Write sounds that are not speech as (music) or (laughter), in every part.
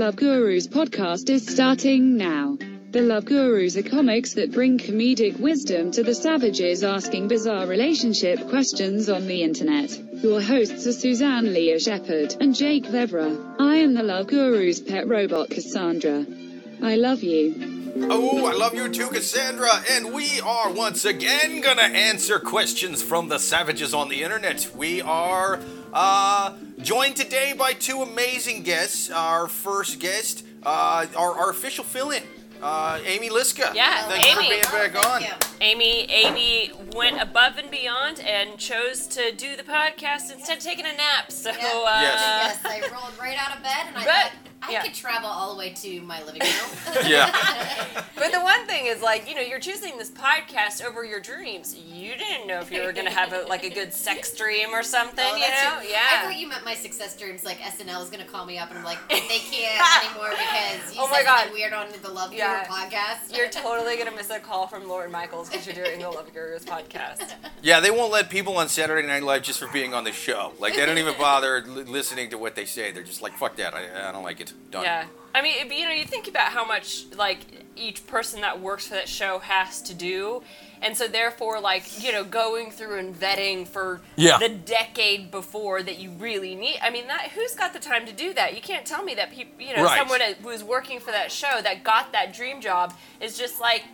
Love Gurus podcast is starting now. The Love Gurus are comics that bring comedic wisdom to the savages asking bizarre relationship questions on the internet. Your hosts are Suzanne Lea Shepherd and Jake Vevera. I am the Love Gurus pet robot Cassandra. I love you. Oh, I love you too, Cassandra. And we are once again gonna answer questions from the savages on the internet. We are uh, joined today by two amazing guests. Our first guest, uh, our, our official fill-in, uh, Amy Liszka. Yeah, thanks for Amy. being back Oh, on. Thank you. Amy Amy went above and beyond and chose to do the podcast instead of taking a nap. So Yeah. uh, Yes. yes, I rolled right out of bed and I But- thought I yeah. could travel all the way to my living room. (laughs) Yeah. (laughs) But the one thing is, like, you know, you're choosing this podcast over your dreams. You didn't know if you were gonna have a, like a good sex dream or something, Oh, you that's know? Yeah. I thought you meant my success dreams. Like SNL is gonna call me up and I'm like, (laughs) they can't anymore because you Oh said my God. something weird on the Love Guru Yeah. podcast. You're totally gonna miss a call from Lorne Michaels because you're doing the Love Gurus podcast. Yeah, they won't let people on Saturday Night Live just for being on the show. Like, they don't even bother li- listening to what they say. They're just like, fuck that. I, I don't like it. Done. Yeah. I mean, it- you know, you think about how much like each person that works for that show has to do, and so therefore, like you know, going through and vetting for Yeah. the decade before that you really need. I mean, that who's got the time to do that? You can't tell me that people, you know, Right. someone who's working for that show that got that dream job is just like.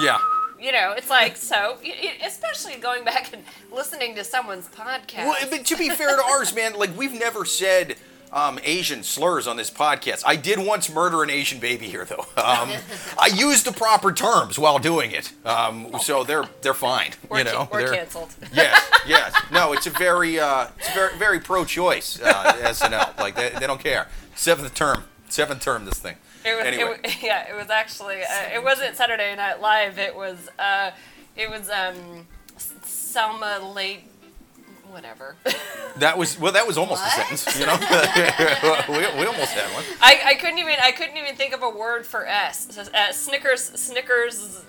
Yeah. You know, it's like so. Especially going back and listening to someone's podcast. Well, but to be fair to ours, man, like we've never said um, Asian slurs on this podcast. I did once murder an Asian baby here, though. (laughs) Um, I used the proper terms while doing it, um, so they're they're fine. we're you know, ca- we're they're, canceled. yes, (laughs) yes. No, it's a very uh, it's very very pro-choice uh, SNL. Like they, they don't care. Seventh term, seventh term. This thing. It was, anyway, it, (laughs) yeah, it was actually. Uh, it wasn't Saturday Night Live. It was. Uh, it was um, Selma late. Whatever. (laughs) that was well. That was almost What? a sentence. You know, (laughs) we, we almost had one. I, I couldn't even. I couldn't even think of a word for S. So, Uh, Snickers. Snickers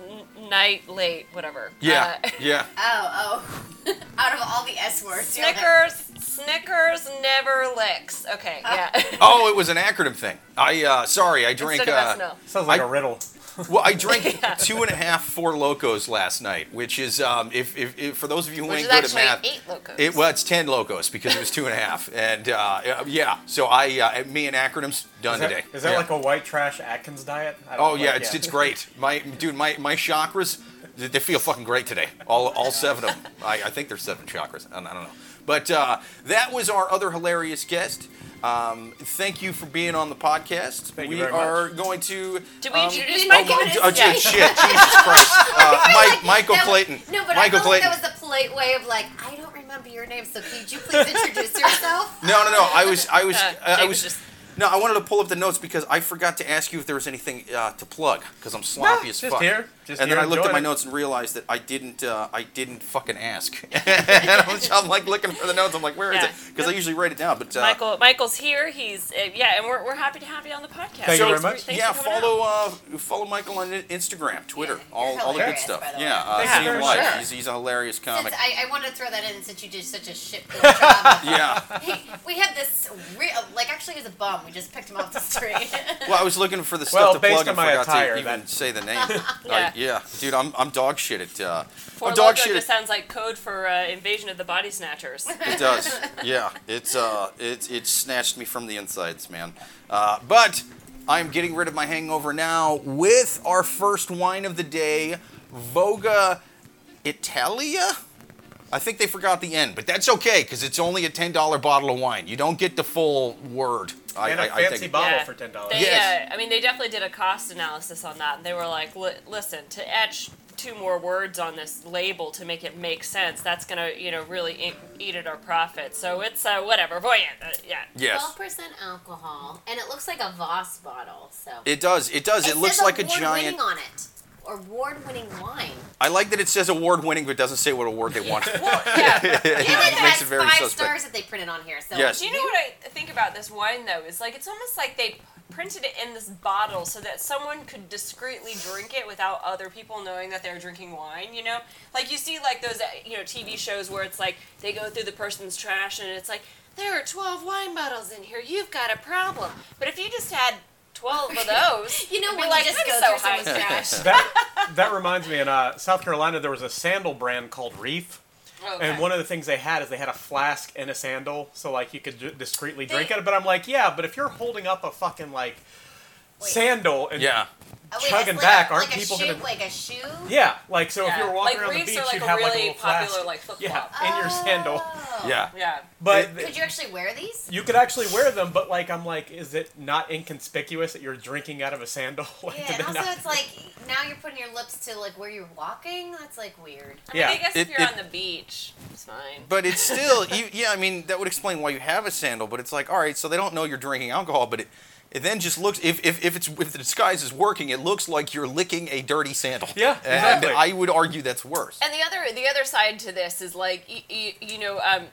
night late. Whatever. Yeah, Uh, yeah. (laughs) Oh, oh. (laughs) Out of all the S words. Snickers. Snickers never licks. Okay. Yeah. Oh, it was an acronym thing. I uh, sorry, I drank. Instead Uh, of SNL. Sounds like I- a riddle. Well, I drank (laughs) two and a half Four Locos last night, which is um, if, if, if for those of you who Which ain't good at actually math. eight locos. It, well, it's ten locos because it was two and a half, and uh, yeah. So I, uh, me and acronyms done Is that, today. is that Yeah. like a white trash Atkins diet? I don't Oh like- yeah, it's it's (laughs) great. My dude, my my chakras, they they feel fucking great today. All all seven of them. I, I think there's seven chakras. I, don't- I don't know. But uh, that was our other hilarious guest. Um, thank you for being on the podcast. Thank you we very much. are going to. Did we um, introduce oh, Michael? oh, Oh, Yeah. shit, shit, Jesus Christ. (laughs) Uh, Mike, Michael that Clayton. No, but Michael I felt Clayton. like that was the polite way of like, I don't remember your name, so could you please introduce yourself? No, no, no. I was, I was, Uh, (laughs) I was. was just- No, I wanted to pull up the notes because I forgot to ask you if there was anything uh, to plug because I'm sloppy No, as just fuck. here. Just and then I looked at my it. notes and realized that I didn't, uh, I didn't fucking ask. (laughs) and I was, I'm like looking for the notes. I'm like, where is Yeah. it? Because I usually write it down. But uh, Michael, Michael's here. He's uh, yeah, and we're, we're happy to have you on the podcast. Thank you very much. Thanks yeah, follow uh, follow Michael on Instagram, Twitter, Yeah, all, all the good stuff. by the way. Yeah, uh, Thank see him live. much. He's, he's a hilarious Since comic. I, I want to throw that in since you did such a shit (laughs) job. yeah. Hey, we had this real, like actually he was a bum. We just picked him off the street. (laughs) Well, I was looking for the stuff Well, to based plug on and my forgot attire, to even that- say the (laughs) name. Yeah. I- yeah, dude, I'm, I'm dog shit at. Uh, Four I'm dog Loko shit just sounds like code for uh, Invasion of the Body Snatchers. It does. Yeah. It's uh it it snatched me from the insides, man. Uh, but I'm getting rid of my hangover now with our first wine of the day, Voga Italia. I think they forgot the end, but that's okay because it's only a ten dollar bottle of wine. You don't get the full word. I, and a I- I fancy think. bottle Yeah. for ten dollars. They, Yes. uh, I mean, they definitely did a cost analysis on that. They were like, listen, to etch two more words on this label to make it make sense, that's gonna, you know, really eat, eat at our profit. So it's uh, whatever. Voyant, uh, yeah. Yes. Twelve percent alcohol, and it looks like a Voss bottle. So It does. It does. It, looks like a giant. on it. Award-winning wine. I like that it says award winning, but doesn't say what award they won. (laughs) Well, yeah. (laughs) And it makes it very five suspect. stars that they printed on here. So Yes. Do you know what I think about this wine though? Is like it's almost like they printed it in this bottle so that someone could discreetly drink it without other people knowing that they're drinking wine. You know, like you see like those uh, you know TV shows where it's like they go through the person's trash and it's like there are twelve wine bottles in here. You've got a problem. But if you just had twelve of those, (laughs) You know you'd when like, you just go so through someone's hyped." trash. That that reminds me. In uh, South Carolina, there was a sandal brand called Reef, Okay. and one of the things they had is they had a flask and a sandal, so like you could d- discreetly drink They- it. But I'm like, yeah, but if you're holding up a fucking like Wait. sandal and Yeah. Oh, wait, chugging it's back, a, aren't like people shoe, gonna- like a shoe? yeah, like so if you were walking Like around the beach, are like you'd a have like a really little flask. popular, like, flip-flop. yeah, in your sandal. Oh. Yeah. Yeah. But Could you actually wear these? You could actually wear them, but like I'm like, is it not inconspicuous that you're drinking out of a sandal? (laughs) Like, Yeah, and also not- it's like now you're putting your lips to like where you're walking. That's like weird. I mean, Yeah. I guess It- if you're it- on the beach, it's fine. But it's still, (laughs) you, yeah. I mean, that would explain why you have a sandal. But it's like, all right, so they don't know you're drinking alcohol, but it, it then just looks. If, if, if it's if the disguise is working, it looks like you're licking a dirty sandal. Yeah, and exactly. I would argue that's worse. And the other the other side to this is like you, you, you know um,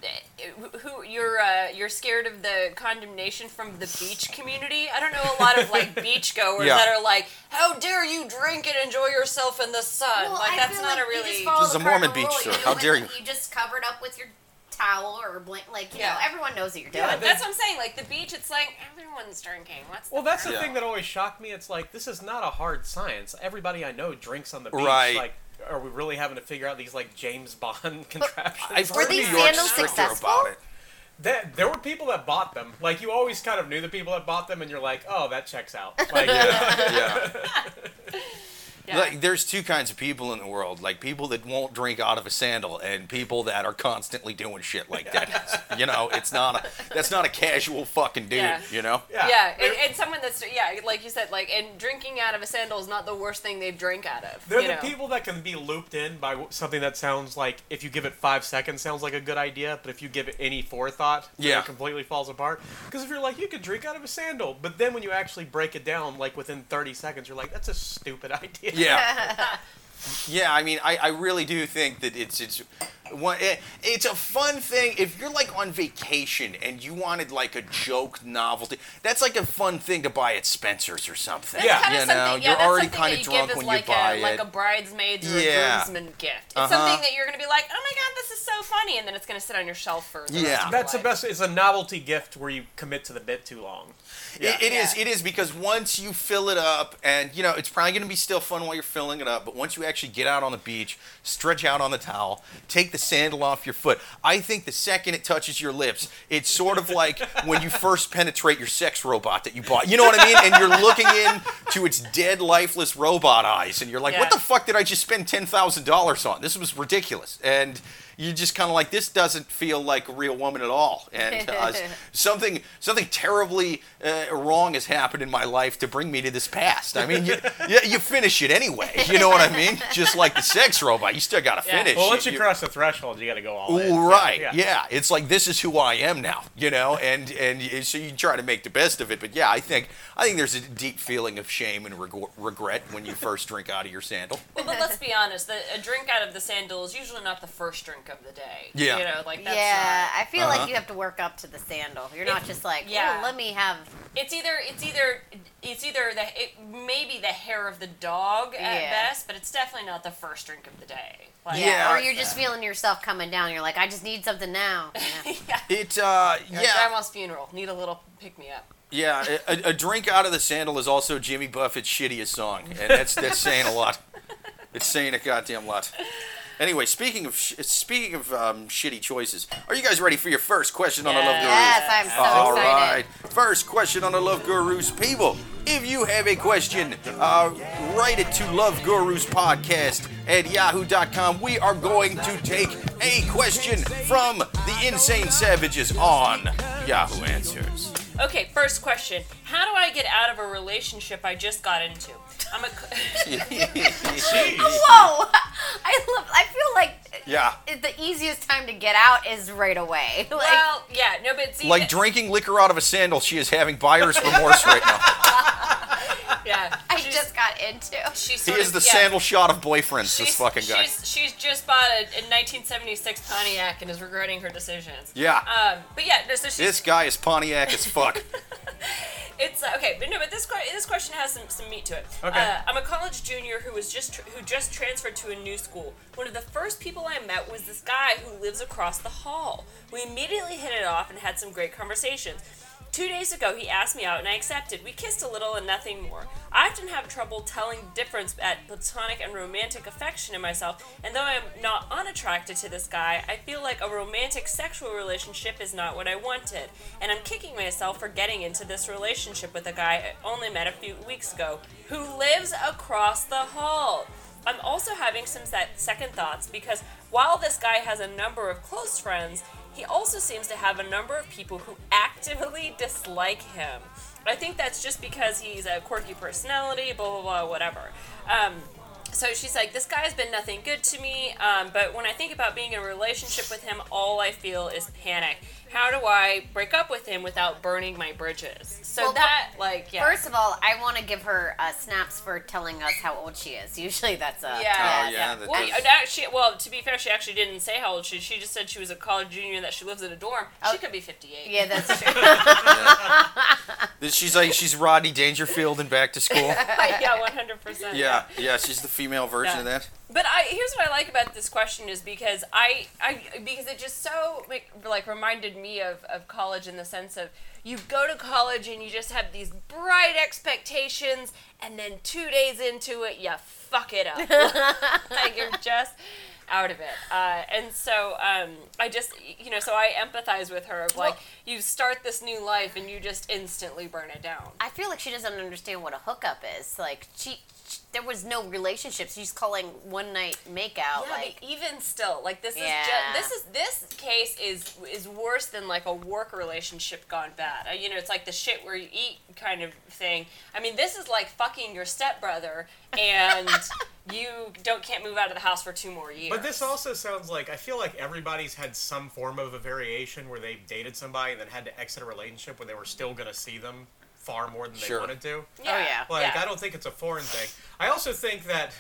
who you're uh, you're scared of the condemnation from the beach community. I don't know a lot of like (laughs) beach goers Yeah. that are like, how dare you drink and enjoy yourself in the sun? Well, like I that's feel not like a you really just This is a Mormon beach, rule, sir. How dare you. You just covered up with your towel or blanket, like you Yeah. know, everyone knows what you're doing. Yeah, That's what I'm saying. Like the beach, it's like everyone's drinking. What's Well, the that's the Yeah. thing that always shocked me. It's like this is not a hard science. Everybody I know drinks on the beach. Right. Like, are we really having to figure out these like James Bond (laughs) contraptions? I've Were these New York sandals successful? about it. That, there were people that bought them. Like you always kind of knew the people that bought them, and you're like, oh, that checks out. (laughs) Like, Yeah. Yeah. (laughs) Like, there's two kinds of people in the world, like people that won't drink out of a sandal, and people that are constantly doing shit like that. you know, it's not a that's not a casual fucking dude. Yeah. You know. yeah, yeah, and, and someone that's yeah, like you said, like and drinking out of a sandal is not the worst thing they've drank out of. They're you the know? people that can be looped in by something that sounds like if you give it five seconds sounds like a good idea, but if you give it any forethought, Yeah. it completely falls apart. Because if you're like you could drink out of a sandal, but then when you actually break it down, like within 30 seconds, you're like that's a stupid (laughs) idea. Yeah. (laughs) Yeah, I mean, I, I really do think that it's it's one it, it's a fun thing if you're like on vacation and you wanted like a joke novelty. That's like a fun thing to buy at Spencer's or something. Yeah. Kind you know, yeah, you're already kind of you drunk when like you buy a, like a bridesmaids or Yeah. a groomsman gift. It's Uh-huh. something that you're gonna be like, oh my god, this is so funny, and then it's gonna sit on your shelf for the Yeah. rest of That's the life. best. It's a novelty gift where you commit to the bit too long. It, it is. Yeah. It is because once you fill it up, and you know it's probably going to be still fun while you're filling it up. But once you actually get out on the beach, stretch out on the towel, take the sandal off your foot. I think the second it touches your lips, it's sort of like when you first penetrate your sex robot that you bought. You know what I mean? And you're looking in to its dead, lifeless robot eyes, and you're like, "What the fuck did I just spend ten thousand dollars on? This was ridiculous." And you're just kind of like, "This doesn't feel like a real woman at all." And uh, (laughs) something something terribly uh, wrong has happened in my life to bring me to this past. I mean, you, you, you finish it anyway. (laughs) You know what I mean? Just like the sex robot, you still got to Yeah. finish. Well, once you You- cross the threshold, you got to go all in. Right. Yeah. Yeah, It's like this is who I am now, you know, and and so you try to make the best of it. But yeah, I think I think there's a deep feeling of shame and reg- regret when you first drink out of your sandal. Well, but let's be honest. The, a drink out of the sandal is usually not the first drink of the day. Yeah. You know, like that's yeah, not- I feel Uh-huh. like you have to work up to the sandal. You're not It- just like, yeah. yeah, let me have. It's either it's either it's either the it maybe the hair of the dog at Yeah. best, but it's definitely not the first drink of the day. Like, Yeah. or you're just feeling yourself coming down. You're like, I just need something now. (laughs) Yeah. yeah. It uh You're at yeah grandma's funeral. Need a little pick me up. yeah a, a drink out of the sandal is also Jimmy Buffett's shittiest song, and that's that's saying a lot. It's saying a goddamn lot. Anyway, speaking of sh- speaking of um, shitty choices, are you guys ready for your first question on the Love Gurus? Yes, I'm so All excited. right. First question on the Love Gurus. People, if you have a question, uh, write it to Love Gurus Podcast at yahoo.com. We are going to take a question from the Insane Savages on Yahoo Answers. Okay, first question. How do I get out of a relationship I just got into? I'm a. (laughs) (laughs) Whoa! I love. I feel like yeah. it- the easiest time to get out is right away. (laughs) Like, well, yeah, no, but see, Like drinking liquor out of a sandal, she is having buyer's remorse right now. yeah, I just got into. She's He sort is of- the yeah. sandal shot of boyfriends, this She's, fucking guy. She's, she's just bought a, a 1976 Pontiac and is regretting her decisions. Yeah. Um, but yeah, no, so she's This guy is Pontiac as fuck. It's uh, okay, but no, but this this question has some, some meat to it. Okay. Uh, I'm a college junior who was just who just transferred to a new school. One of the first people I met was this guy who lives across the hall. We immediately hit it off and had some great conversations. Two days ago, he asked me out and I accepted. We kissed a little and nothing more. I often have trouble telling the difference at platonic and romantic affection in myself, and though I'm not unattracted to this guy, I feel like a romantic sexual relationship is not what I wanted. And I'm kicking myself for getting into this relationship with a guy I only met a few weeks ago who lives across the hall. I'm also having some se- second thoughts because while this guy has a number of close friends, he also seems to have a number of people who actively (laughs) dislike him. I think that's just because he's a quirky personality, blah blah blah, whatever. Um, so she's like, this guy's been nothing good to me, um, but when I think about being in a relationship with him, all I feel is panic. How do I break up with him without burning my bridges? So Well, that, like, yeah. First of all, I want to give her uh, snaps for telling us how old she is. Usually that's a Yeah. Oh, yeah, that Well, does- she, well, to be fair, she actually didn't say how old she is. She just said she was a college junior that she lives in a dorm. Oh. She could be 58. Yeah, that's (laughs) true. (laughs) She's like she's Rodney Dangerfield in Back to School. (laughs) yeah, 100%. Yeah, yeah, she's the female version Yeah. of that. But I here's what I like about this question is because I, I because it just so like, reminded me of, of college in the sense of you go to college and you just have these bright expectations and then two days into it you fuck it up. (laughs) Like you're just out of it. Uh, and so um, I just you know so I empathize with her of like Well- you start this new life and you just instantly burn it down. I feel like she doesn't understand what a hookup is. Like she there was no relationship. She's calling one night makeout. Yeah, like but even still, like this Yeah. is just this is this case is is worse than like a work relationship gone bad. Uh, you know, it's like the shit where you eat kind of thing. I mean, this is like fucking your stepbrother (laughs) and you don't can't move out of the house for two more years. But this also sounds like I feel like everybody's had some form of a variation where they've dated somebody and then had to exit a relationship when they were still going to see them far more than they Sure. wanted to. yeah, yeah. Like yeah. I don't think it's a foreign thing. I also think that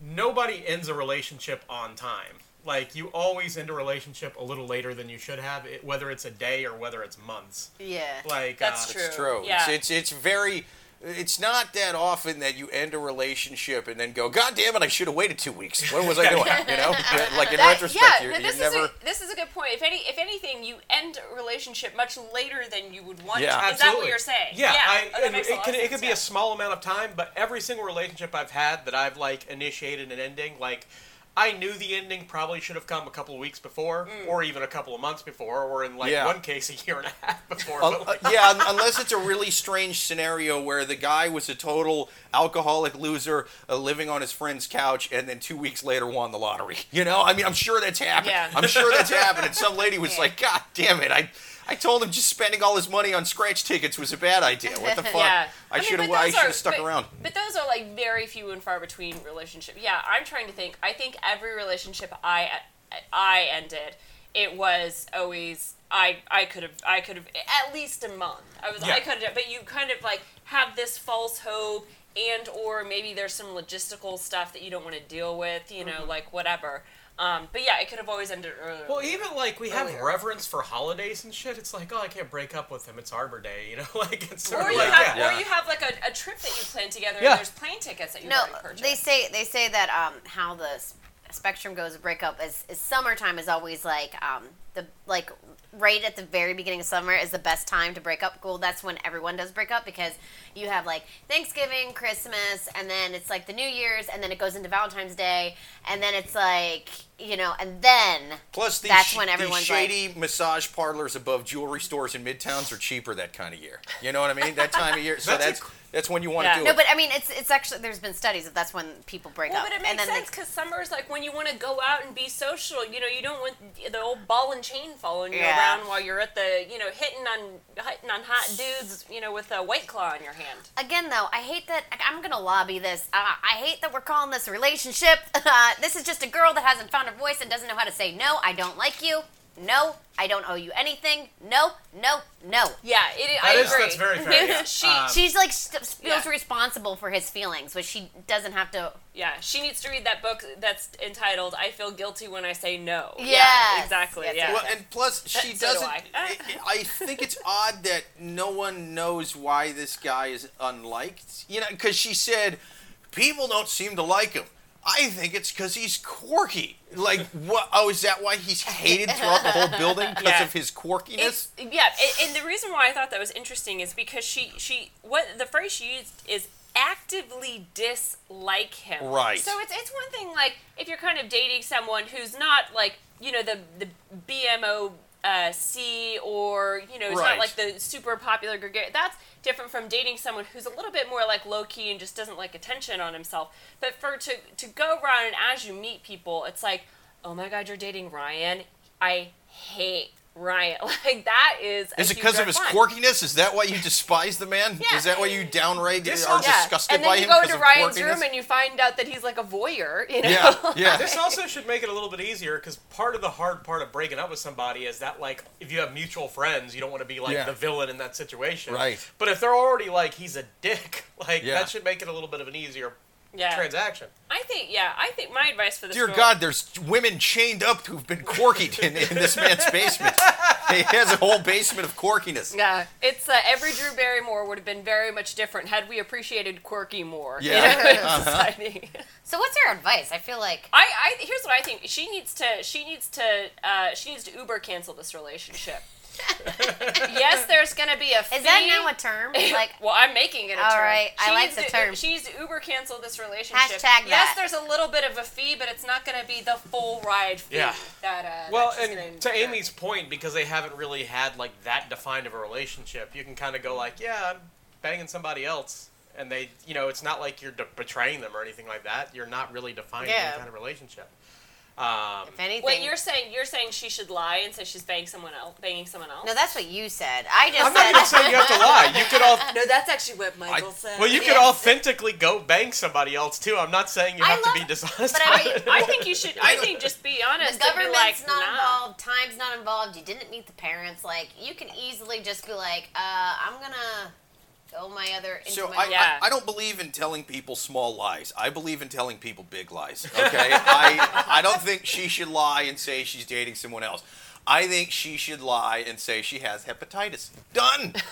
nobody ends a relationship on time. Like you always end a relationship a little later than you should have, whether it's a day or whether it's months. yeah. Like That's uh, true. It's true. Yeah. It's, it's it's very. It's not that often that you end a relationship and then go, God damn it, I should have waited two weeks. What was I doing? (laughs) You know, like in That- retrospect, yeah, you, no, you this never. is a, this is a good point. If any, if anything, you end a relationship much later than you would want. Yeah. to. Is that what you're saying? Yeah, I, oh, that and it can of it could be yeah. a small amount of time, but every single relationship I've had that I've like initiated and ending, like I knew the ending probably should have come a couple of weeks before, Mm. or even a couple of months before, or in like Yeah. one case a year and a half before. Uh, but, uh, like, yeah, un- (laughs) unless it's a really strange scenario where the guy was a total alcoholic loser uh, living on his friend's couch and then two weeks later won the lottery. You know, I mean, I'm sure that's happened. Yeah. I'm sure that's (laughs) happened. And some lady was Yeah. like, God damn it, I. I told him just spending all his money on scratch tickets was a bad idea. What the (laughs) fuck? Yeah. I should have. I should have stuck but- around. But those are like very few and far between relationships. Yeah, I'm trying to think. I think every relationship I I ended, it was always I I could have I could have at least a month. I was Yeah. I could have, but you kind of like have this false hope and or maybe there's some logistical stuff that you don't want to deal with. You know, Mm-hmm. like whatever. Um, but yeah, it could have always ended earlier. well, even like we have reverence for holidays and shit. It's like, oh, I can't break up with him. It's Arbor Day, you know. (laughs) Like it's sort or of you like have, yeah. or you have like a, a trip that you plan together. Yeah. and There's plane tickets that you No, already purchased. they say they say that um, how the spectrum goes to break up is, is summertime is always like um, the like right at the very beginning of summer is the best time to break up. Well, that's when everyone does break up because you have like Thanksgiving, Christmas, and then it's like the New Year's, and then it goes into Valentine's Day, and then it's like you know, and then Plus, these, That's sh- when these everyone's like- shady massage parlors above jewelry stores in midtowns are cheaper that kind of year. You know what I mean? That time of year. So That's that's that's when you want to Yeah. do no, it. but I mean, it's it's actually there's been studies that that's when people break Well, up, but it and makes then sense because summer is like when you want to go out and be social. You know, you don't want the old ball and chain following you Yeah. around while you're at the, you know, hitting on hitting on hot dudes, you know, with a white claw in your hand. again though i hate that i'm gonna lobby this uh, i hate that we're calling this a relationship (laughs) uh, this is just a girl that hasn't found her voice and doesn't know how to say no i don't like you no, I don't owe you anything. No, no, no. Yeah, it, I That is- agree. that's very fair, yeah. (laughs) she, Um, She's like st- feels Yeah. responsible for his feelings, which she doesn't have to. yeah, she needs to read that book that's entitled "I Feel Guilty When I Say No." Yeah, exactly. yes, yeah. Well, and plus she (laughs) So doesn't. I. I. I think it's odd that no one knows why this guy is unliked. You know, because she said people don't seem to like him. I think it's because he's quirky. Like, what? Oh, is that why he's hated throughout the whole building because Yeah. of his quirkiness? It's, yeah, and, and the reason why I thought that was interesting is because she she what the phrase she used is actively dislike him. Right. So it's it's one thing like if you're kind of dating someone who's not like you know the the BMO uh, C or you know it's Right. not like the super popular gregarious. That's different from dating someone who's a little bit more like low key and just doesn't like attention on himself. But for to to go around and as you meet people, it's like, oh my god, you're dating Ryan. I hate Ryan. (laughs) Like that is. a Is it because of his flag. quirkiness? Is that why you despise the man? Yeah. Is that why you downright This are also- Yeah, disgusted and then by you him? go 'cause into of Ryan's quirkiness? room and you find out that he's like a voyeur. You know? Yeah, (laughs) yeah. This also should make it a little bit easier because part of the hard part of breaking up with somebody is that like if you have mutual friends, you don't want to be like Yeah. the villain in that situation. Right. But if they're already like he's a dick, (laughs) like Yeah. that should make it a little bit of an easier Yeah. transaction. I think. Yeah. I think my advice for this. Dear girl- God, there's women chained up who've been quirky in, in this man's basement. (laughs) He has a whole basement of quirkiness. Yeah, it's uh, every Drew Barrymore would have been very much different had we appreciated quirky more. you Yeah. know, (laughs) (laughs) in Uh-huh. So what's her advice? I feel like I, I here's what I think. She needs to she needs to uh, she needs to Uber cancel this relationship. (laughs) yes, there's gonna be a fee. is that now a term? Like (laughs) well, I'm making it a All term. right, I She like needs the to- term. She needs to Uber cancel this relationship. Hashtag Yes, that. there's a little bit of a fee, but it's not going to be the full ride fee. Yeah. That, uh, Well, that and gonna to incur. Amy's point, because they haven't really had like that defined of a relationship, you can kind of go like, yeah, I'm banging somebody else, and they, you know, it's not like you're de- betraying them or anything like that. You're not really defining Yeah. any kind of relationship. Um, if anything. Wait, you're saying you're saying she should lie and say she's banging someone else, banging someone else? no, that's what you said. I just I'm not said. even saying you have to lie. You could all. (laughs) No, that's actually what Michael said. Well, you could authentically go bang somebody else too. I'm not saying you I have to be dishonest. but I about mean, it. (laughs) I think you should. I think just be honest. the government's like, not nah. involved. Time's not involved. You didn't meet the parents. Like you can easily just be like, uh, I'm gonna go my other. Into So my I, Yeah. I, I don't believe in telling people small lies. I believe in telling people big lies. Okay, I I don't think she should lie and say she's dating someone else. I think she should lie and say she has hepatitis. Done. (laughs)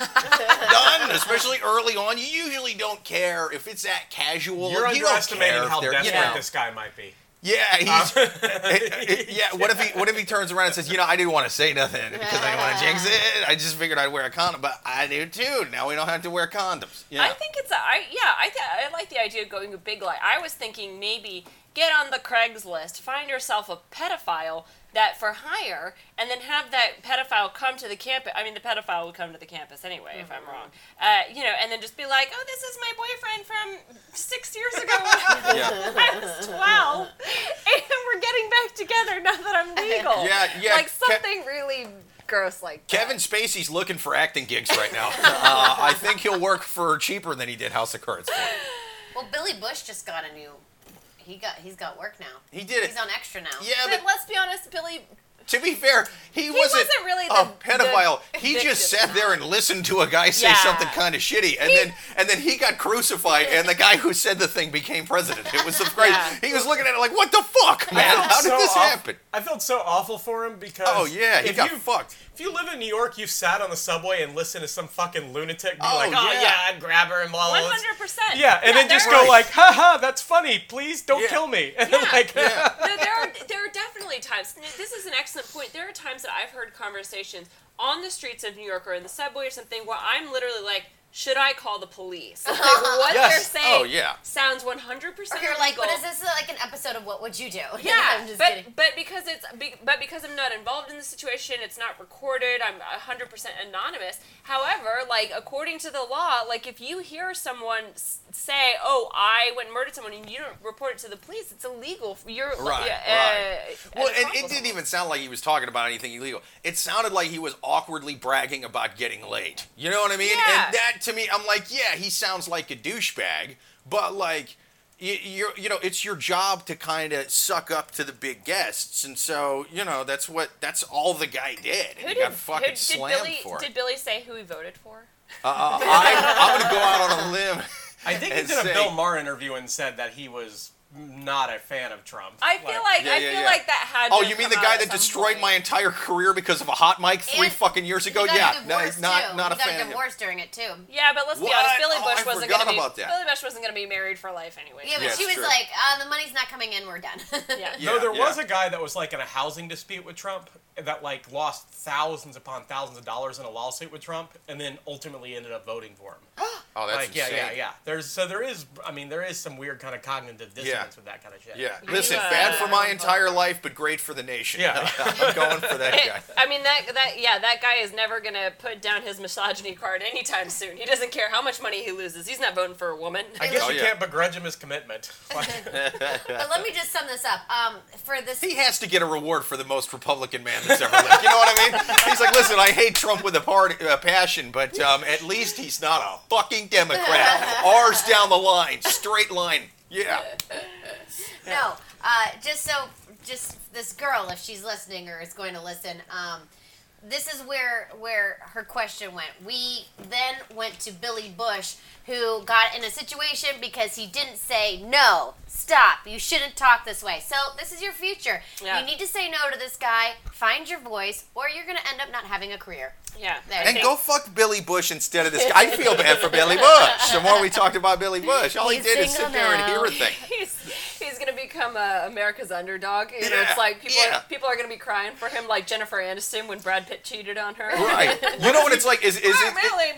Done. Especially early on, you usually don't care if it's that casual. You're you don't underestimating care how desperate you know. this guy might be. Yeah, he's. Uh, (laughs) yeah. What if he? What if he turns around and says, "You know, I didn't want to say nothing because I didn't want to jinx (laughs) it. I just figured I'd wear a condom, but I do too. Now we don't have to wear condoms." Yeah. I think it's a, I yeah I th- I like the idea of going a big lie. I was thinking maybe get on the Craigslist, find yourself a pedophile that for hire, and then have that pedophile come to the campus. I mean, the pedophile would come to the campus anyway, if I'm wrong. Uh, you know, and then just be like, "Oh, this is my boyfriend from six years ago when (laughs) yeah. (laughs) I was 12, and we're getting back together now that I'm legal." Yeah, yeah, like Ke- something really gross like that. Kevin Spacey's looking for acting gigs right now. (laughs) Uh, I think he'll work for cheaper than he did House of Cards for. Well, Billy Bush just got a new. He got. He's got work now. He did it. He's on extra now. Yeah, But but let's be honest, Billy to be fair, he, wasn't, wasn't really a pedophile. he just victim. sat there and listened to a guy say Yeah. something kind of shitty, and then and then he got crucified, and the guy who said the thing became president. It was the great. Yeah. He was looking at it like, "What the fuck, man? felt How did so this aw- happen?" I felt so awful for him because. Oh yeah, he if got you, fucked. If you live in New York, you've sat on the subway and listened to some fucking lunatic be Oh, like, "Oh yeah. yeah, I'd grab her and blah blah." Hundred percent. Yeah, and then just there go like, "Ha ha, that's funny. Please don't Yeah. kill me." (laughs) And then Yeah. like, Yeah. No, there are there are definitely times. This is an excellent point. There are times that I've heard conversations on the streets of New York or in the subway or something where I'm literally like, should I call the police? (laughs) Like what Yes. they're saying Oh, yeah. sounds one hundred Or percent. you're like, what is this like an episode of What Would You Do? (laughs) Yeah, I'm just but kidding. but because it's be- but because I'm not involved in the situation, it's not recorded. I'm 100% anonymous. However, like according to the law, like if you hear someone s- say, "Oh, I went and murdered someone," and you don't report it to the police, it's illegal. You're Right, uh, right. Well, and it didn't even sound like he was talking about anything illegal. It sounded like he was awkwardly bragging about getting late. You know what I mean? Yeah. And that to me, I'm like, yeah, he sounds like a douchebag, but like, you, you you know it's your job to kind of suck up to the big guests, and so you know that's what that's all the guy did. Who he did, got fucking who, did slammed Billy for did. Billy say who he voted for? Uh, I, I'm gonna go out on a limb. I think he and did a say- Bill Maher interview and said that he was not a fan of Trump. I feel like, Yeah, I yeah, feel yeah. like that had. Oh, you mean the guy that destroyed point. my entire career because of a hot mic three And fucking years ago? He got Yeah, no, divorced not too. not a he got fan. of him. divorced during it too. Yeah, but let's What? be honest. Billy Oh, Bush I wasn't gonna be. about that. Billy Bush wasn't gonna be married for life anyway. Yeah, but Yeah, she was true. like, uh, "The money's not coming in. We're done." (laughs) Yeah. Yeah, Though there yeah. was a guy that was like in a housing dispute with Trump that like lost thousands upon thousands of dollars in a lawsuit with Trump, and then ultimately ended up voting for him. (gasps) Oh, that's like yeah, yeah, yeah. There's so there is. I mean, there is some weird kind of cognitive dissonance with that kind of shit. Yeah, I listen, knew, uh, bad for my entire life, but great for the nation. Yeah. (laughs) I'm going for that guy. (laughs) I mean that that yeah that guy is never gonna put down his misogyny card anytime soon. He doesn't care how much money he loses. He's not voting for a woman. I guess Oh, you yeah. can't begrudge him his commitment. (laughs) But let me just sum this up. Um, for this, He has to get a reward for the most Republican man that's ever lived. You know what I mean? He's like, listen, I hate Trump with a part, uh, passion, but um, at least he's not a fucking Democrat. R's down the line, straight line. Yeah. no, uh, just so, just this girl, if she's listening or is going to listen, um, this is where where her question went. We then went to Billy Bush, who got in a situation because he didn't say no. Stop! You shouldn't talk this way. So this is your future. Yeah. You need to say no to this guy. Find your voice, or you're going to end up not having a career. Yeah. There. And go fuck Billy Bush instead of this guy. I feel bad for Billy Bush. The more we talked about Billy Bush, all he did is sit single there and hear a thing. (laughs) He's (laughs) he's gonna become uh, America's underdog. You know, Yeah, it's like people yeah. are, people are gonna be crying for him, like Jennifer Aniston when Brad Pitt cheated on her. Right. (laughs) You know what it's like? Is, is it, really,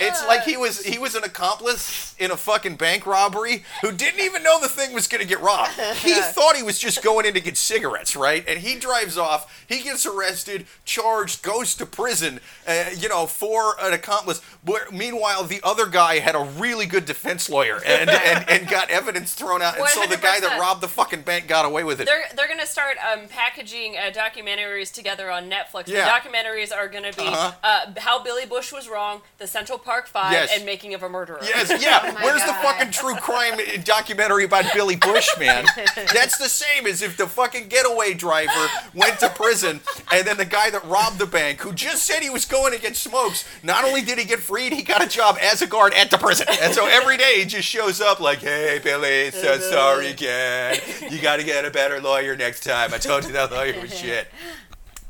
It's like he was he was an accomplice in a fucking bank robbery who didn't even know the thing was going to get robbed. (laughs) He thought he was just going in to get cigarettes, right? And he drives off. He gets arrested, charged, goes to prison. Uh, you know, for an accomplice. Where, meanwhile, the other guy had a really good defense lawyer and (laughs) and, and got evidence thrown out. And so the guy that robbed the fucking bank got away with it. They're they're gonna start um, packaging uh, documentaries together on Netflix. Yeah. The documentaries are gonna be Uh-huh. uh, how Billy Bush was wrong, the Central Park Five, Yes. and Making of a Murderer. Yes, yeah. Oh my Where's the fucking true crime documentary about Billy Bush, man? (laughs) That's the same as if the fucking getaway driver went to prison and then the guy that robbed the bank, who just said he was going to get smokes, not only did he get freed, he got a job as a guard at the prison. And so every day he just shows up like, hey, Billy, so sorry again. You got to get a better lawyer next time. I told you that lawyer was (laughs) shit.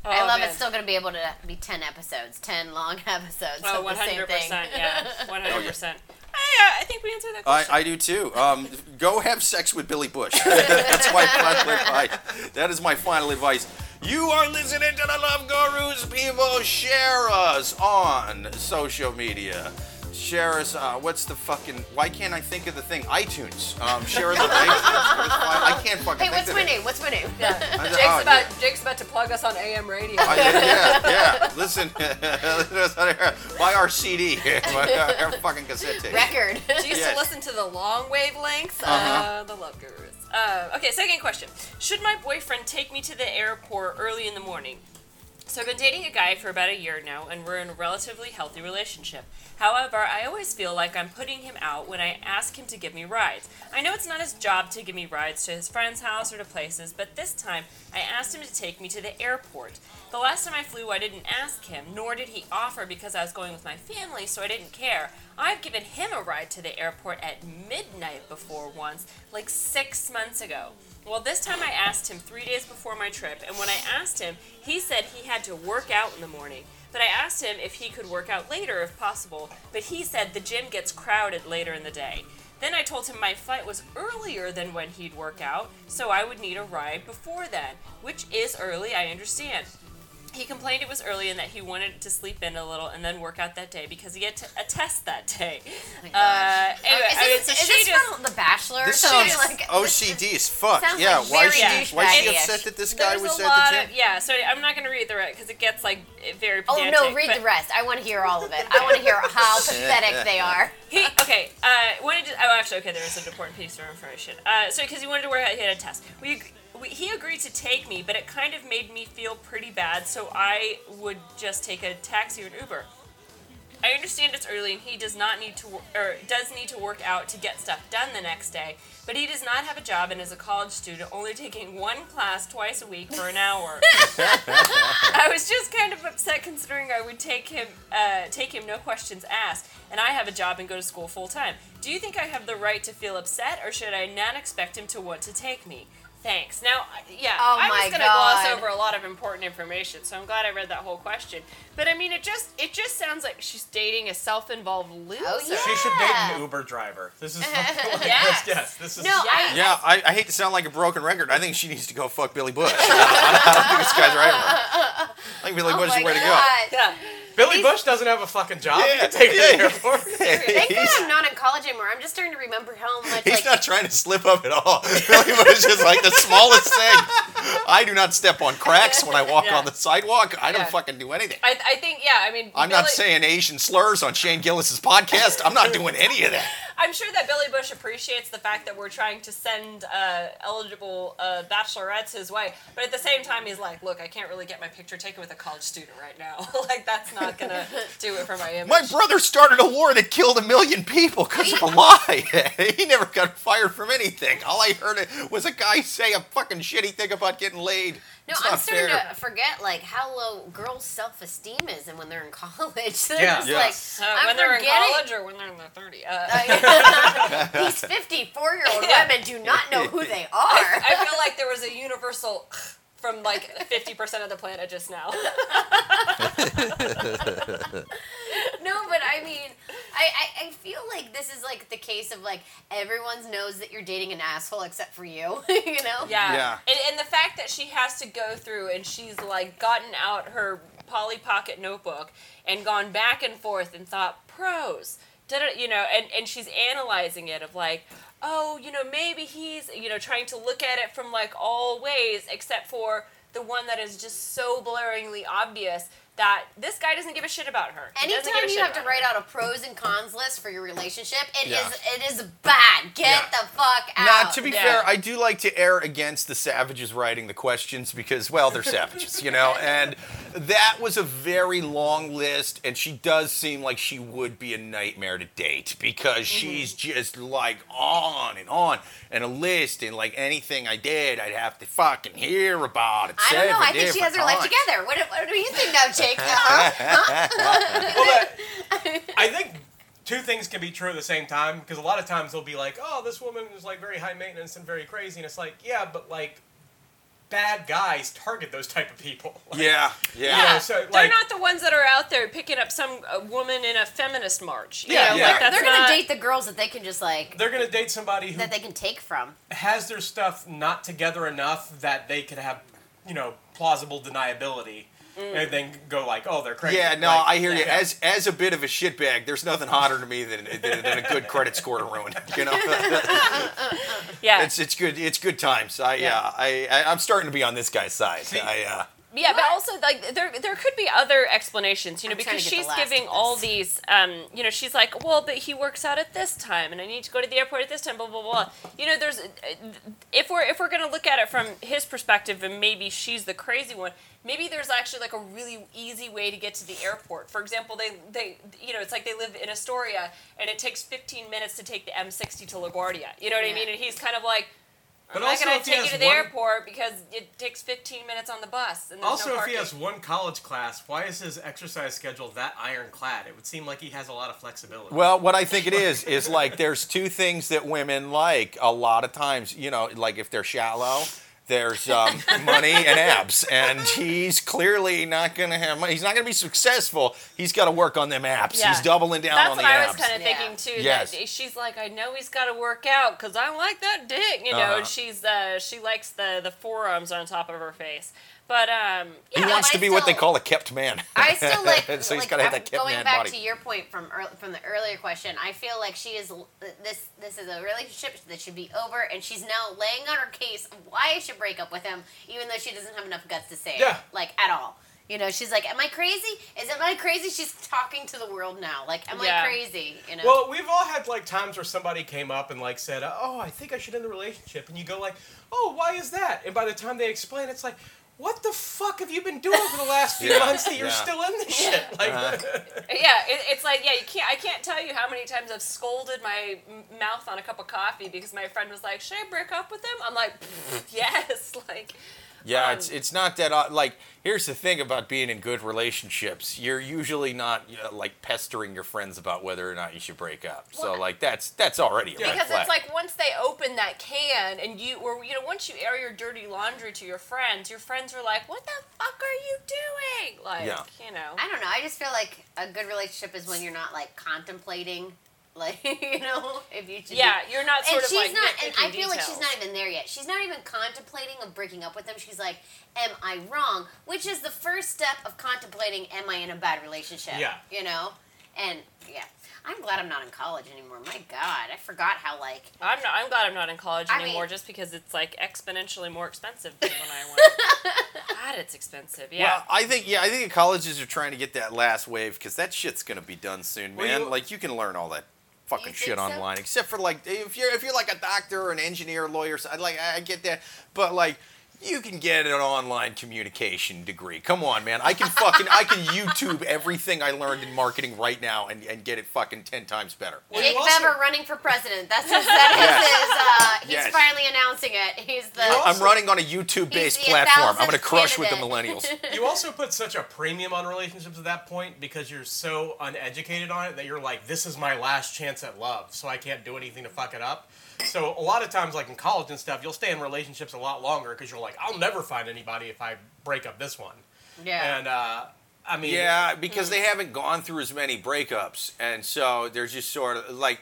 Oh, I love man. it's still going to be able to be 10 episodes, 10 long (laughs) episodes Oh, of one the same hundred thing. percent. Yeah, one hundred percent. I, uh, I think we answered that I, question. I do too. Um, (laughs) go have sex with Billy Bush. (laughs) That's my final advice. That is my final advice. You are listening to the Love Gurus. People share us on social media. Share us. Uh, what's the fucking? Why can't I think of the thing? iTunes. Um, share us on iTunes. I can't fucking. Hey, think what's of my it. name? What's my name? Yeah. Jake's oh, about yeah. Jake's about to plug us on AM radio. I- yeah, yeah. (laughs) Listen, (laughs) buy our CD, (laughs) buy our fucking cassette tape. Record. She used Yes. to listen to the long wavelengths. uh Uh-huh. the Love Gurus. Uh, okay, second question. Should my boyfriend take me to the airport early in the morning? So I've been dating a guy for about a year now, and we're in a relatively healthy relationship. However, I always feel like I'm putting him out when I ask him to give me rides. I know it's not his job to give me rides to his friend's house or to places, but this time I asked him to take me to the airport. The last time I flew, I didn't ask him, nor did he offer because I was going with my family, so I didn't care. I've given him a ride to the airport at midnight before once, like six months ago. Well, this time I asked him three days before my trip, and when I asked him, he said he had to work out in the morning. But I asked him if he could work out later if possible, but he said the gym gets crowded later in the day. Then I told him my flight was earlier than when he'd work out, so I would need a ride before then, which is early, I understand. He complained it was early and that he wanted to sleep in a little and then work out that day because he had to, a test that day. my uh, anyway, is I mean, so is she this just, from The Bachelor? This or sounds like OCD as fuck. yeah, like why is she, why is she upset that this guy there's was a at lot the gym? of yeah. So I'm not going to read the rest because it gets like very Oh no, read but the rest. I want to hear all of it. I want to hear how (laughs) pathetic they are. He okay. Uh, wanted to. Oh, actually, okay. There was an important piece of information. Uh, so because he wanted to work out, he had a test. We, we he agreed to take me, but it kind of made me feel pretty bad. So I would just take a taxi or an Uber. I understand it's early and he does not need to or does need to work out to get stuff done the next day, but he does not have a job and is a college student, only taking one class twice a week for an hour. (laughs) I was just kind of upset considering I would take him uh, take him no questions asked, and I have a job and go to school full time. Do you think I have the right to feel upset, or should I not expect him to want to take me? Thanks. Now, yeah, Oh I was gonna gloss over a lot of important information, so I'm glad I read that whole question. But I mean, it just it just sounds like she's dating a self-involved loser. Oh, yeah. She should date an Uber driver. This is (laughs) (laughs) like, (laughs) Yes. yes, this is No, I, Yeah, I, I hate to sound like a broken record. I think she needs to go fuck Billy Bush. I, don't, think this guy's right. for her. I think Billy oh Bush is my the way to go. Yeah. Billy Bush doesn't have a fucking job. Yeah, you can take him to yeah. the airport. (laughs) Thank God I'm not in college anymore. I'm just starting to remember how much he's like not trying to slip up at all. (laughs) Billy Bush is like the smallest thing. (laughs) I do not step on cracks when I walk Yeah. on the sidewalk. I don't fucking do anything. I, I think yeah. I mean, I'm not saying Asian slurs on Shane Gillis's podcast. I'm not doing any of that. I'm sure that Billy Bush appreciates the fact that we're trying to send uh, eligible uh, bachelorettes his way, but at the same time, he's like, "Look, I can't really get my picture taken with a college student right now. like, that's not gonna do it for my image." My brother started a war that killed a million people because of a lie. (laughs) he never got fired from anything. All I heard was a guy say a fucking shitty thing about getting laid. No, it's I'm not starting fair. to forget like how low girls' self-esteem is, and when they're in (laughs) college, they're Yeah. just Yes. Uh, like, I'm when they're in college or when they're in their 30. Uh, (laughs) These 54-year-old women do not know who they are. I feel like there was a universal from like 50% of the planet just now. (laughs) No, but I mean, I, I, I feel like this is like the case of like everyone knows that you're dating an asshole except for you, (laughs) you know? Yeah. Yeah. And, and the fact that she has to go through and she's like gotten out her Polly Pocket notebook and gone back and forth and thought pros, da you know, and, and she's analyzing it of like, oh, you know, maybe he's, you know, trying to look at it from like all ways except for the one that is just so blaringly obvious that this guy doesn't give a shit about her. He doesn't give a Anytime you have to write her. out a pros and cons list for your relationship, it is Yeah. it is bad. Get Yeah. the fuck out. Now, to be Yeah. fair, I do like to err against the savages writing the questions because, well, they're savages, you know? (laughs) And that was a very long list, and she does seem like she would be a nightmare to date because mm-hmm. she's just like on and on. And a list, and like anything I did, I'd have to fucking hear about it. I don't know. I think she has her life times. together. What, what do you think now, Jake? Uh-huh. (laughs) Well, that, I think two things can be true at the same time because a lot of times they'll be like, "Oh, this woman is like very high maintenance and very crazy," and it's like, yeah, but like bad guys target those type of people. (laughs) Like, Yeah, yeah. You know, so, They're not the ones that are out there picking up some uh, woman in a feminist march. You Yeah, know, yeah. Like that's They're gonna date the girls that they can just like They're gonna date somebody who that they can take from. has their stuff not together enough that they could have, you know, plausible deniability, and then go like, "Oh, they're crazy." Yeah, no, Like, I hear you. yeah. As as a bit of a shitbag, there's nothing hotter to me than, than, than a good credit score to ruin. You know, (laughs) Yeah. it's it's good. It's good times. I yeah, I, I I'm starting to be on this guy's side. I uh, Yeah, but also like there there could be other explanations, you know, I'm because to get the she's giving all these um, you know, she's like, "Well, but he works out at this time and I need to go to the airport at this time, blah blah blah." You know, there's if we're if we're going to look at it from his perspective and maybe she's the crazy one, maybe there's actually like a really easy way to get to the airport. For example, they they you know, it's like they live in Astoria and it takes 15 minutes to take the M60 to LaGuardia. You know what I mean? And he's kind of like But I'm not also going if to he take you has to the one- airport because it takes 15 minutes on the bus. And Also, no if he has one college class, why is his exercise schedule that ironclad? It would seem like he has a lot of flexibility. well, what I think it is is like there's two things that women like a lot of times. You know, like if they're shallow. There's um, (laughs) money and abs, and he's clearly not gonna have money. He's not gonna be successful. He's got to work on them abs. Yeah. He's doubling down That's on what I was kind of Yeah. thinking too. Yes. That she's like, I know he's got to work out because I like that dick, you know. Uh-huh. And she's uh, she likes the the forearms on top of her face. But um, he yeah, No, wants but to I be what they call a kept man. I still like. (laughs) so he's like, got to have I'm that kept going man back body. to your point from ear from the earlier question. I feel like she is this. This is a relationship that should be over, and she's now laying on her case why I should break up with him, even though she doesn't have enough guts to say it, Yeah. like at all. You know, she's like, "Am I crazy? Is it my crazy?" She's talking to the world now. Like, "Am Yeah. I crazy?" You know. Well, we've all had like times where somebody came up and like said, "Oh, I think I should end the relationship," and you go like, "Oh, why is that?" And by the time they explain, it's like, what the fuck have you been doing for the last few (laughs) Yeah, months that you're yeah. still in this shit? Like, uh-huh. (laughs) Yeah, it, it's like yeah, you can't. I can't tell you how many times I've scolded my m- mouth on a cup of coffee because my friend was like, "Should I break up with him?" I'm like, (laughs) "Yes." Like, Yeah, Um, it's it's not that like. Here's the thing about being in good relationships: you're usually not uh, like pestering your friends about whether or not you should break up. So like that's that's already a red because flag. it's like once they open that can and you or you know once you air your dirty laundry to your friends, your friends are like, "What the fuck are you doing?" Like, Yeah. you know. I don't know. I just feel like a good relationship is when you're not like contemplating, like (laughs) you know, if you should. Yeah, be- you're not sort and of she's like not, and I nitpicking feel like she's not even there yet. She's not even contemplating of breaking up with him. She's like, "Am I wrong?" Which is the first step of contemplating, "Am I in a bad relationship?" Yeah. you know, and yeah, I'm glad I'm not in college anymore. My God, I forgot how like I'm not. I'm glad I'm not in college I anymore, mean- just because it's like exponentially more expensive than when I went. (laughs) God, it's expensive. Yeah. Well, I think yeah, I think the colleges are trying to get that last wave because that shit's gonna be done soon, man. you- like you can learn all that fucking shit so? online, except for like if you're if you're like a doctor or an engineer, lawyer, so I like I get that, but like. You can get an online communication degree. Come on, man. I can fucking I can YouTube everything I learned in marketing right now and, and get it fucking ten times better. Well, Jake you also- Bever running for president. That's his. (laughs) That is Yes. his. Uh, he's Yes. finally announcing it. He's the. Also- I'm running on a YouTube-based platform. I'm gonna crush with the millennials. (laughs) you also put such a premium on relationships at that point because you're so uneducated on it that you're like, this is my last chance at love, so I can't do anything to fuck it up. So a lot of times, like in college and stuff, you'll stay in relationships a lot longer because you're like, I'll never find anybody if I break up this one. yeah. And uh, I mean, Yeah, because they haven't gone through as many breakups, and so they're just sort of like,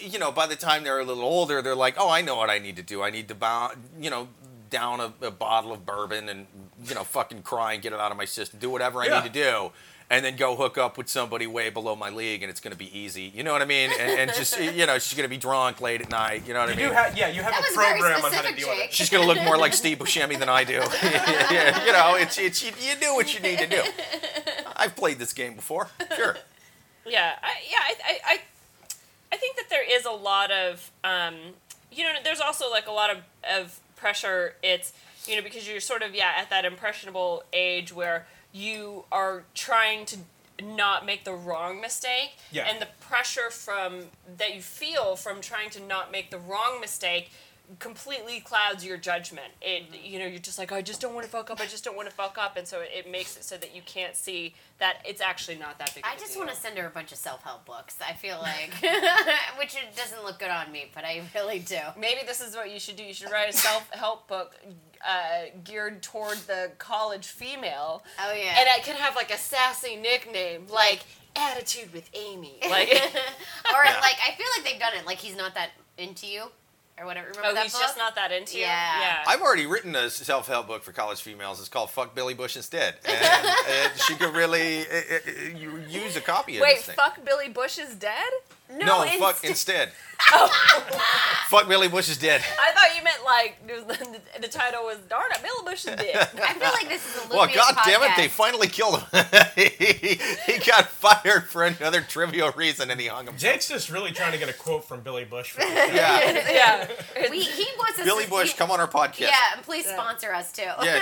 you know, by the time they're a little older, they're like, oh, I know what I need to do. I need to, bow, you know, down a, a bottle of bourbon and you know, fucking cry and get it out of my system. Do whatever I Yeah. need to do. And then go hook up with somebody way below my league, and it's going to be easy. You know what I mean? And, and just, you know, she's going to be drunk late at night. You know what I mean? do have, yeah, you have That a program on how to specific, deal with it. She's gonna look more like Steve Buscemi than I do. yeah, (laughs) yeah, you know, it's it's you, you do what you need to do. I've played this game before. Sure. (laughs) Yeah, I, yeah, I, I, I, I think that there is a lot of, um, you know, there's also like a lot of, of pressure. It's, you know, because you're sort of, yeah, at that impressionable age where you are trying to not make the wrong mistake. Yeah. And the pressure from, that you feel from trying to not make the wrong mistake completely clouds your judgment. It you know you're just like I just don't want to fuck up. I just don't want to fuck up, and so it, it makes it so that you can't see that it's actually not that big. Of I a just want to send her a bunch of self-help books. I feel (laughs) like, (laughs) which it doesn't look good on me, but I really do. Maybe this is what you should do. You should write a self-help book uh, geared toward the college female, Oh yeah. and I can have like a sassy nickname like Attitude with Amy. Like, (laughs) or Yeah. like I feel like they've done it. Like he's not that into you, or whatever. Remember oh, that he's book? just not that into you. Yeah. Yeah. I've already written a self-help book for college females. It's called "Fuck Billy Bush Instead," and, and she could really uh, uh, you use a copy of Wait, this thing. Wait, Fuck Billy Bush is dead? No, inst- fuck instead. (laughs) Oh. (laughs) fuck Billy Bush is dead. I thought you meant like the, the title was "Darn it, Billy Bush is dead." (laughs) I feel like this is a Well, Lupius god damn it, they finally killed him. he, he got fired for another trivial reason, and he hung him. Jake's just really trying to get a quote from Billy Bush. For Yeah, yeah. We, he wants us Billy Bush, he- come on our podcast. Yeah, and please sponsor us too. Yeah.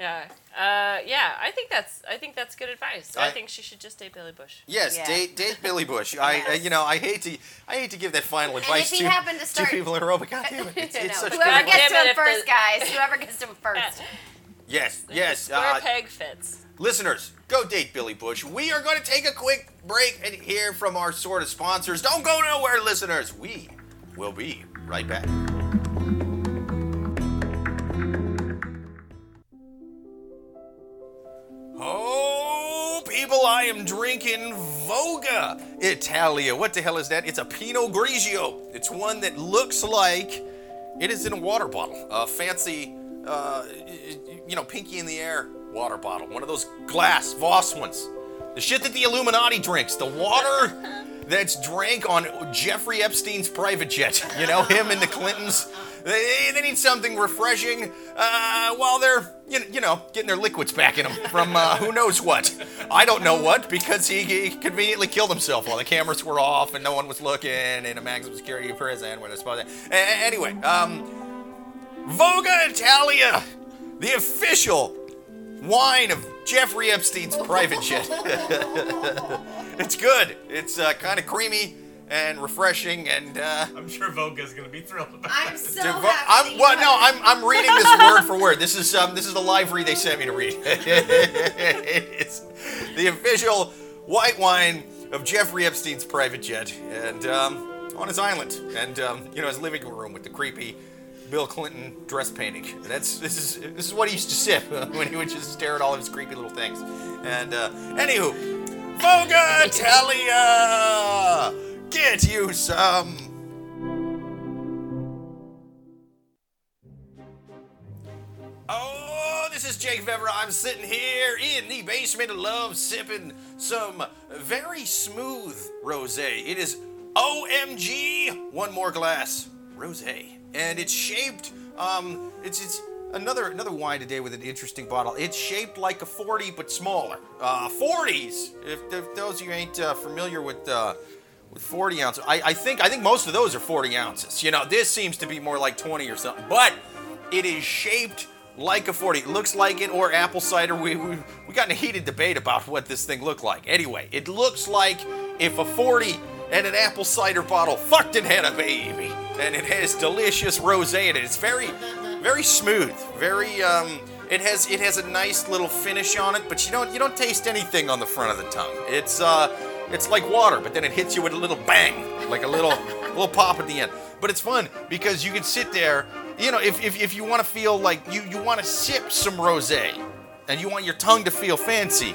Yeah. Uh, yeah, I think that's I think that's good advice. I, I- think she should just date Billy Bush. Yes, Yeah. date date Billy Bush. I, (laughs) I Yes. you know I hate to I hate to give that final advice if to, happened to to start- people in a row, but God damn it, it's, (laughs) it's such good whoever advice. gets to Damn it, him first, the- guys. Whoever gets to him (laughs) first. Yes, yes. Square Uh, peg fits. listeners, go date Billy Bush. We are going to take a quick break and hear from our sort of sponsors. Don't go nowhere, listeners. We will be right back. People, I am drinking Voga Italia. What the hell is that? It's a Pinot Grigio. It's one that looks like it is in a water bottle. A fancy, uh, you know, pinky in the air water bottle. One of those glass Voss ones. The shit that the Illuminati drinks. The water (laughs) that's drank on Jeffrey Epstein's private jet. You know, him and the Clintons. They, they need something refreshing uh, while they're, you, you know, getting their liquids back in them from uh, who knows what. I don't know what because he, he conveniently killed himself while the cameras were off and no one was looking in a maximum security prison where they're supposed to. Anyway, um, Voga Italia. the official wine of Jeffrey Epstein's private jet. (laughs) it's good. It's uh, kind of creamy and refreshing, and uh, I'm sure Voga's gonna be thrilled about I'm it. so Dude, happy. I'm, that you well, no, this. I'm, I'm reading this word for word. This is um, this is the live read they sent me to read. (laughs) it's the official white wine of Jeffrey Epstein's private jet, and um, on his island, and um, you know his living room with the creepy Bill Clinton dress painting. That's this is this is what he used to sip (laughs) when he would just stare at all of his creepy little things. And uh, anywho, Voga Italia, get you some. Oh, this is Jake Vevera. I'm sitting here in the basement of love sipping some very smooth rosé. It is OMG one more glass rosé. And it's shaped um it's it's another another wine today with an interesting bottle. It's shaped like a 40 but smaller. Uh 40s. If, if those of you ain't uh, familiar with uh with 40 ounces. I, I think I think most of those are 40 ounces. You know, this seems to be more like 20 or something. But it is shaped like a 40. It looks like it, or apple cider. We, we, we got in a heated debate about what this thing looked like. Anyway, it looks like if a 40 and an apple cider bottle fucked and had a baby. And it has delicious rosé in it. It's very, very smooth. Very, um, it has it has a nice little finish on it, but you don't you don't taste anything on the front of the tongue. It's uh it's like water, but then it hits you with a little bang, like a little (laughs) little pop at the end. But it's fun because you can sit there, you know, if, if, if you want to feel like you, you want to sip some rosé and you want your tongue to feel fancy,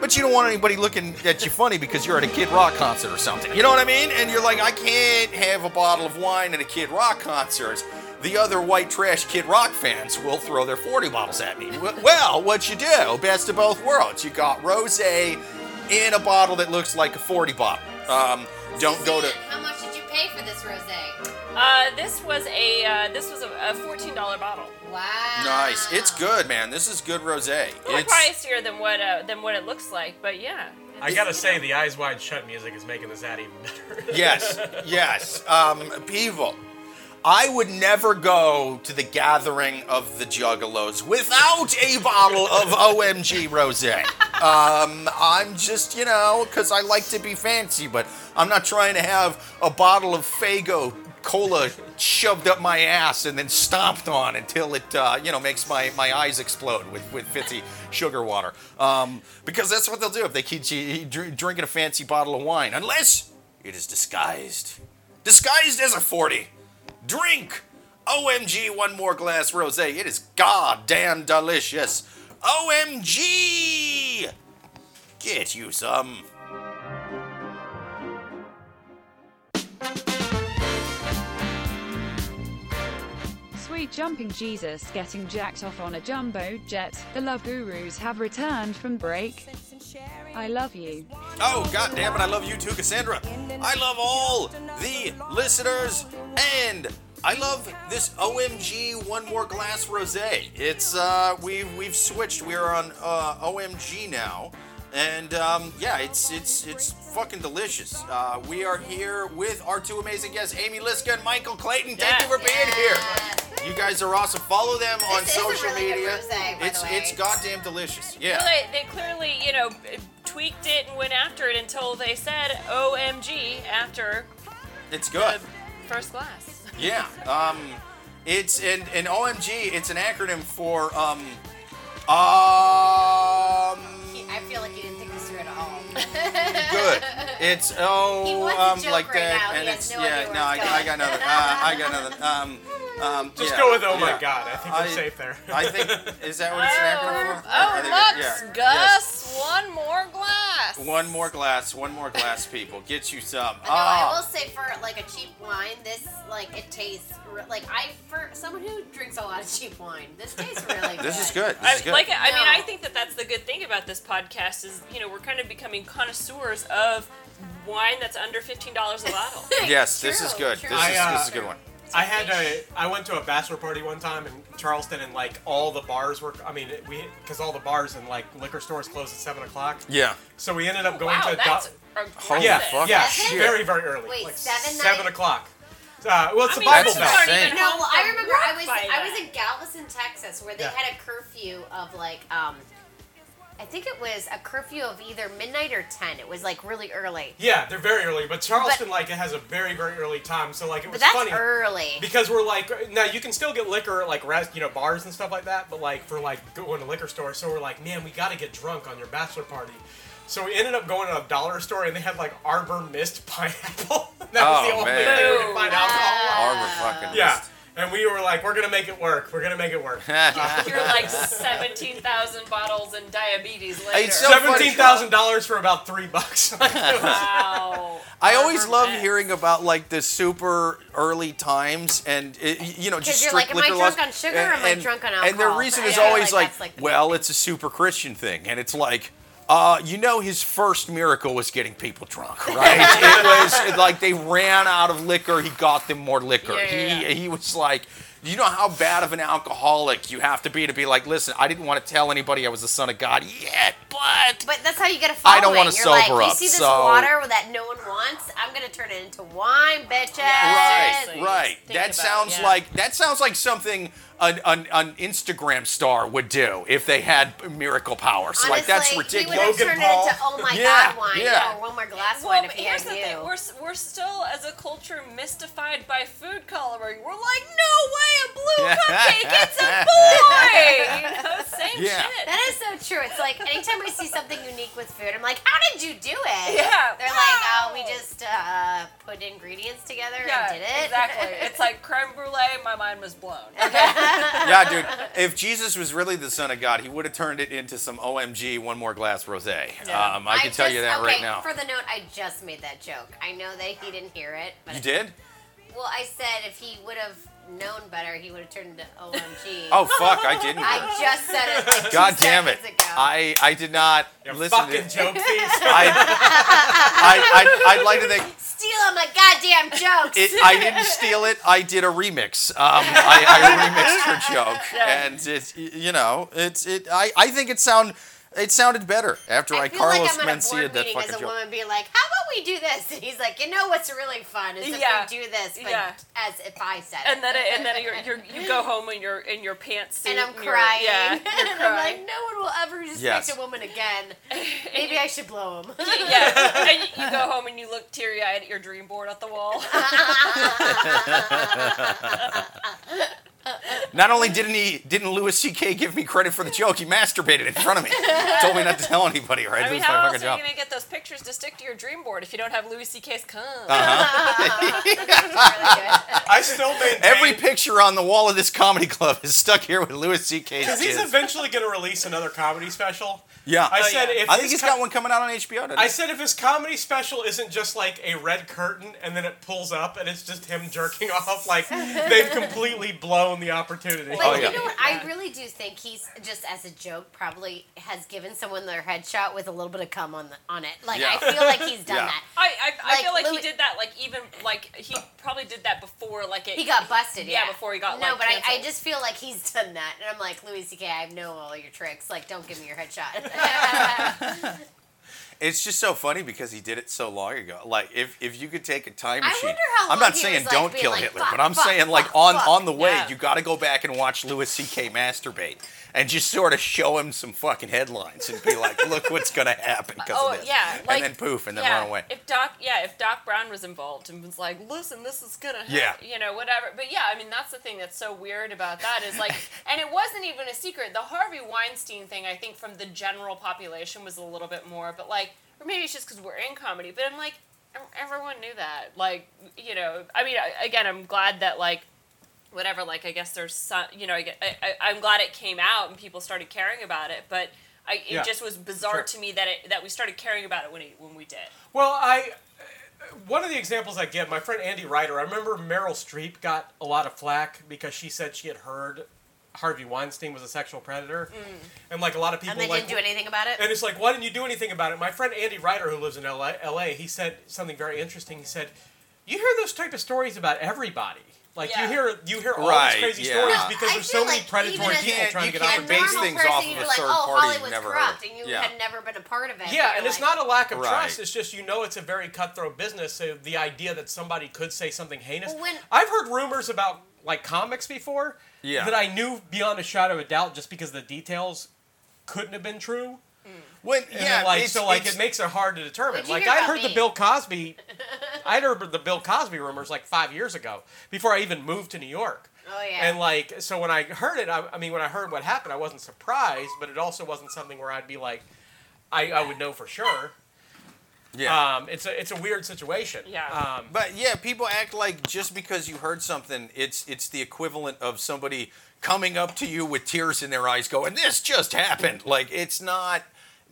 but you don't want anybody looking at you funny because you're at a Kid Rock concert or something. You know what I mean? And you're like, I can't have a bottle of wine at a Kid Rock concert. The other white trash Kid Rock fans will throw their 40 bottles at me. Well, what you do, best of both worlds. You got rosé in a bottle that looks like a 40 bottle. Um, don't go to. How much did you pay for this rosé? Uh, this was a uh, this was a, a fourteen dollar bottle. Wow. Nice. It's good, man. This is good rosé. A little It's pricier than what uh, than what it looks like, but yeah. I gotta say, the Eyes Wide Shut music is making this ad even better. yes, (laughs) yes. Um, people, I would never go to the gathering of the Juggalos without a bottle of OMG rosé. Um, I'm just, you know, because I like to be fancy, but I'm not trying to have a bottle of Faygo cola shoved up my ass and then stomped on until it, uh, you know, makes my, my eyes explode with, with fizzy sugar water. Um, because that's what they'll do if they keep drinking a fancy bottle of wine, unless it is disguised. Disguised as a 40. Drink! OMG, one more glass rose. It is goddamn delicious. OMG! Get you some. Sweet jumping Jesus getting jacked off on a jumbo jet. The Love Gurus have returned from break. I love you. Oh, god damn it, I love you too, Cassandra. I love all the listeners, and I love this OMG One More Glass Rosé. It's, uh, we've, we've switched. We are on uh, OMG now. And um, yeah, it's it's it's fucking delicious. Uh, we are here with our two amazing guests, Amy Liszka and Michael Clayton. Thank you for being here. You guys are awesome. Follow them on This social really media. rosé, it's it's goddamn delicious. Yeah. Well, they, they clearly, you know, tweaked it and went after it until they said OMG after It's the good. first glass. Yeah. Um, it's an, an OMG. It's an acronym for um, um, I feel like you didn't think this through at all. (laughs) good. It's oh He um like right that, now. He and has it's no yeah. No, I, I got another. (laughs) Uh, I got another. Um, um, Just yeah, go with oh my yeah. god. I think we're I- safe there. I think is that what it's an acronym for? I Oh, think Lux, yeah. Gus, one more glass. One more glass. One more glass, people. Get you some. No, I will Ah. say for like a cheap wine, this like it tastes like I for someone who drinks a lot of cheap wine, this tastes really good. (laughs) This is good. This I, is good. like, I mean, I think that that's the good thing about this podcast is, you know, we're kind of becoming connoisseurs of wine that's under fifteen dollars a bottle. yes, this is good. true. This I, is uh, this is a good one. I had a I went to a bachelor party one time in Charleston, and like all the bars were. I mean, we because all the bars and like liquor stores closed at seven o'clock. Yeah. So we ended up going wow, to. that's Do- aggressive. Holy yeah, fuck. yeah, Seven? very very early. Wait, like seven seven o'clock. Uh, well, it's I a mean, Bible those Belt. aren't Insane. even No, well, I remember I was I was in Galveston, Texas, where they Yeah. had a curfew of like um, I think it was a curfew of either midnight or ten. It was like really early, Yeah, they're very early, but Charleston like it has a very very early time. So like it but was that's funny early. because we're like now you can still get liquor at like res, you know bars and stuff like that, but like for like going to liquor stores, so we're like man we got to get drunk on your bachelor party. So we ended up going to a dollar store and they had like Arbor Mist (laughs) pineapple. (laughs) that was the Oh, only man. thing we could find alcohol. on. Arbor fucking. Yeah, and we were like we're gonna make it work. We're gonna make it work. (laughs) You're like 17,000 bottles and diabetes later. It's so. Seventeen thousand dollars for about three bucks. (laughs) wow. I always love hearing about like the super early times and it, you know just you're strict like, am I liquor drunk laws. on sugar or am I drunk on alcohol? And their reason is feel always like like, like, well, big it's a super Christian thing, and it's like. Uh, you know, his first miracle was getting people drunk, right? it was like they ran out of liquor. He got them more liquor. Yeah, yeah, he yeah. he was like, you know how bad of an alcoholic you have to be to be like, listen, I didn't want to tell anybody I was the son of God yet, but But that's how you get a I following. don't wanna You're sober like, up, You see this so- water that no one wants? I'm gonna turn it into wine, bitches. Right, right. Think That about- sounds yeah. like that sounds like something an, an, an Instagram star would do if they had miracle powers. Honestly, like that's He ridiculous. would have Logan turned Paul. it into oh my Yeah, god wine yeah. or one more glass Well, wine if he here's had the you. thing: we're, we're still, as a culture, mystified by food coloring. We're like, no way, a blue cupcake, it's a (laughs) boy. You (laughs) know, same Yeah. shit. That is so true. It's like anytime I see something unique with food, I'm like, how did you do it? Yeah. They're like, oh, we just uh, put ingredients together yeah, and did it. exactly. It's like creme brulee. My mind was blown. (laughs) Okay. (laughs) yeah, dude. If Jesus was really the son of God, he would have turned it into some OMG one more glass rosé. Yeah. Um, I can tell you that okay, right now. For the note, I just made that joke. I know that he didn't hear it, but You did? well, I said if he would have known better, he would have turned into OMG. Oh fuck, I didn't. I just said it. Like two God damn it! ago. I I did not You listen fucking to. joke thief. (laughs) I, I, I, I'd like to think stealing my goddamn jokes. it, I didn't steal it. I did a remix. Um, I, I remixed her joke, (laughs) and it's you know it's it. I, I think it sound it sounded better after I, I feel Carlos like I'm at a Mencia board that meeting as a joke. woman being like, how about we do this? (laughs) And he's like, you know what's really fun is if we do this, but Yeah. as if I said it. And then, it, and then you're, you're, you go (laughs) home in your in your pantsuit. and I'm you're- crying. Yeah, you're (laughs) and I'm like, no one will ever respect Yes. a woman again. Maybe I should blow him. yeah, and you, you go home and you look teary eyed at your dream board at the wall. Not only didn't he didn't Louis C.K. give me credit for the joke, he masturbated in front of me. Told me not to tell anybody, or I'd I mean, lose my how else fucking are you gonna get those pictures to stick to your dream board if you don't have Louis C.K.'s cum? Uh-huh. Really. (laughs) I still maintain Every picture on the wall of this comedy club is stuck here with Louis C.K. because he's eventually going to release another comedy special. Yeah, I Oh, said yeah. if I think his he's co- got one coming out on HBO. Today. I said if his comedy special isn't just like a red curtain and then it pulls up and it's just him jerking (laughs) off, like they've completely blown the opportunity. But Oh, you know what? I really do think he's just as a joke probably has given someone their headshot with a little bit of cum on the, on it. Like Yeah. I feel like he's (laughs) done Yeah. that. I, I, I feel like Louis- he did that like even like he probably did that before like it. He got busted. Yeah, Yeah, before he got, no. like, but I, I just feel like he's done that, and I'm like Louis C.K. I know all your tricks. Like, don't give me your headshot. (laughs) (laughs) It's just so funny because he did it so long ago. Like if, if you could take a time I machine, wonder how I'm long not he saying was, like, don't being kill like, Hitler, fuck, but I'm fuck, saying like fuck, on fuck. on the way, Yeah. you got to go back and watch Louis C.K. masturbate and just sort of show him some fucking headlines and be like, look what's gonna happen because Oh of this, yeah, like, and then poof, and then yeah, run away. If Doc, yeah, if Doc Brown was involved and was like, "Listen, this is gonna, hap- Yeah. you know, whatever." But yeah, I mean, that's the thing that's so weird about that is like, (laughs) and it wasn't even a secret. The Harvey Weinstein thing, I think, from the general population was a little bit more, but like, or maybe it's just because we're in comedy. But I'm like, everyone knew that. Like, you know, I mean, I- again, I'm glad that like whatever like i guess there's some you know I, get- I, i'm glad it came out and people started caring about it but I, it Yeah. just was bizarre Sure. to me that it that we started caring about it when it, when we did Well, I one of the examples I give, my friend Andy Ryder. I remember Meryl Streep got a lot of flack because she said she had heard Harvey Weinstein was a sexual predator, mm. and like a lot of people and they like didn't do anything about it. And it's like, why didn't you do anything about it? My friend Andy Ryder, who lives in LA, LA, he said something very interesting. He said, "You hear those type of stories about everybody. Like Yeah. you hear you hear all Right, these crazy yeah. stories No, because I there's feel so many predatory people You trying to get can't out of base things off of a be like, third oh, party you've Hollywood's never corrupt, heard. and you Yeah. had never been a part of it. Yeah, You're and it's like, not a lack of Right. trust. It's just you know it's a very cutthroat business. So the idea that somebody could say something heinous. Well, when- I've heard rumors about like comics before Yeah. that I knew beyond a shadow of a doubt just because the details couldn't have been true. Mm. When, And yeah, like it's, so like it's- it makes it hard to determine. You Like hear I'd about heard the? Bill Cosby (laughs) I'd heard the Bill Cosby rumors like five years ago before I even moved to New York. Oh yeah. And like, so when I heard it, I, I mean, when I heard what happened, I wasn't surprised, but it also wasn't something where I'd be like, I, I would know for sure. Yeah. Um, it's a it's a weird situation. Yeah. Um, But yeah, people act like just because you heard something, it's it's the equivalent of somebody coming up to you with tears in their eyes, going, "This just happened." Like it's not.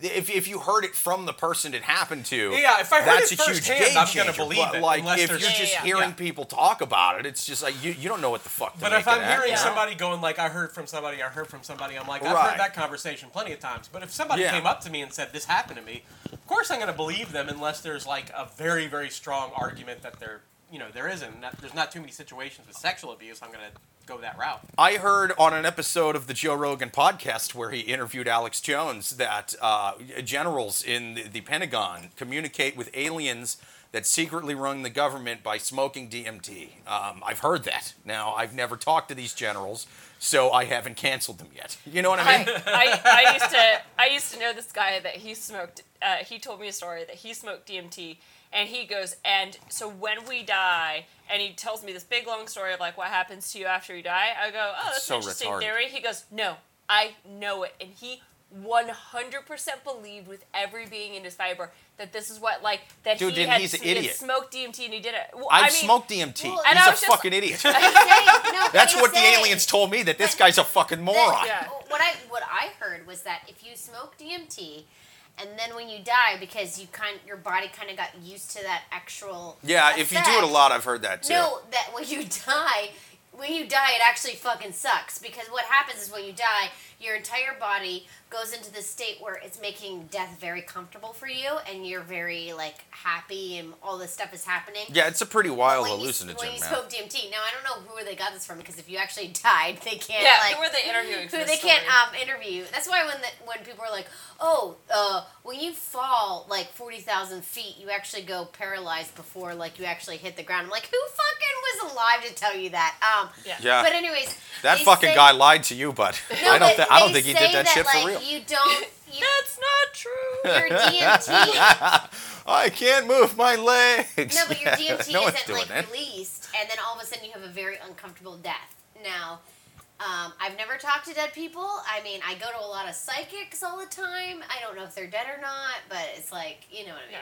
If, if you heard it from the person it happened to, Yeah, if I heard that's it a huge game I'm changer. gonna believe but it, like unless if you're just yeah, yeah. hearing Yeah. people talk about it, it's just like you, you don't know what the fuck. But if I'm hearing you know? somebody going like, I heard from somebody, I heard from somebody, I'm like, I've Right. heard that conversation plenty of times. But if somebody came up to me and said this happened to me, of course I'm going to believe them unless there's like a very very strong argument that there, you know, there isn't. Not, there's not too many situations with sexual abuse. I'm going to go that route. I heard on an episode of the Joe Rogan podcast where he interviewed Alex Jones that uh, generals in the, the Pentagon communicate with aliens that secretly run the government by smoking DMT. Um, I've heard that. Now, I've never talked to these generals, so I haven't canceled them yet. You know what I mean? I, I, I used to I used to know this guy that he smoked. Uh, he told me a story that he smoked DMT, and he goes, and so when we die, and he tells me this big long story of like what happens to you after you die. I go, oh, that's So an interesting retarded. theory. He goes, no, I know it, and he. 100% believed with every being in his fiber that this is what like that Dude, he then had, he's an he had smoked DMT and he did it. Well, I've I mean, smoked DMT. well, and He's I a was just- fucking idiot. (laughs) They say- no, (laughs) That's they what the say- aliens told me, that this guy's a fucking moron. Yeah. What I what I heard was that if you smoke DMT, and then when you die, because you kind your body kind of got used to that actual Yeah, if you do it a effect, lot, I've heard that too. No, that when you (laughs) die, when you die, it actually fucking sucks because what happens is when you die, your entire body goes into this state where it's making death very comfortable for you, and you're very like happy, and all this stuff is happening. Yeah, it's a pretty wild when you, hallucinogen, when you man. smoke DMT. Now I don't know who they got this from because if you actually (laughs) died, they can't. Yeah, like, who were they interviewing who this they can't um, interview. That's why when the, when people are like, "Oh, uh, when you fall like forty thousand feet, you actually go paralyzed before like you actually hit the ground." I'm like, who fucking was alive to tell you that? Um, Yeah. Yeah. But anyways, that fucking say- guy lied to you, bud. No, I don't. but Th- I don't think he did say that, shit like, for real. You don't. You, (laughs) That's not true. your (laughs) DMT. I can't move my legs. No, but your (laughs) DMT no isn't like that. released, and then all of a sudden you have a very uncomfortable death. Now, um, I've never talked to dead people. I mean, I go to a lot of psychics all the time. I don't know if they're dead or not, but it's like you know what I mean. Yeah.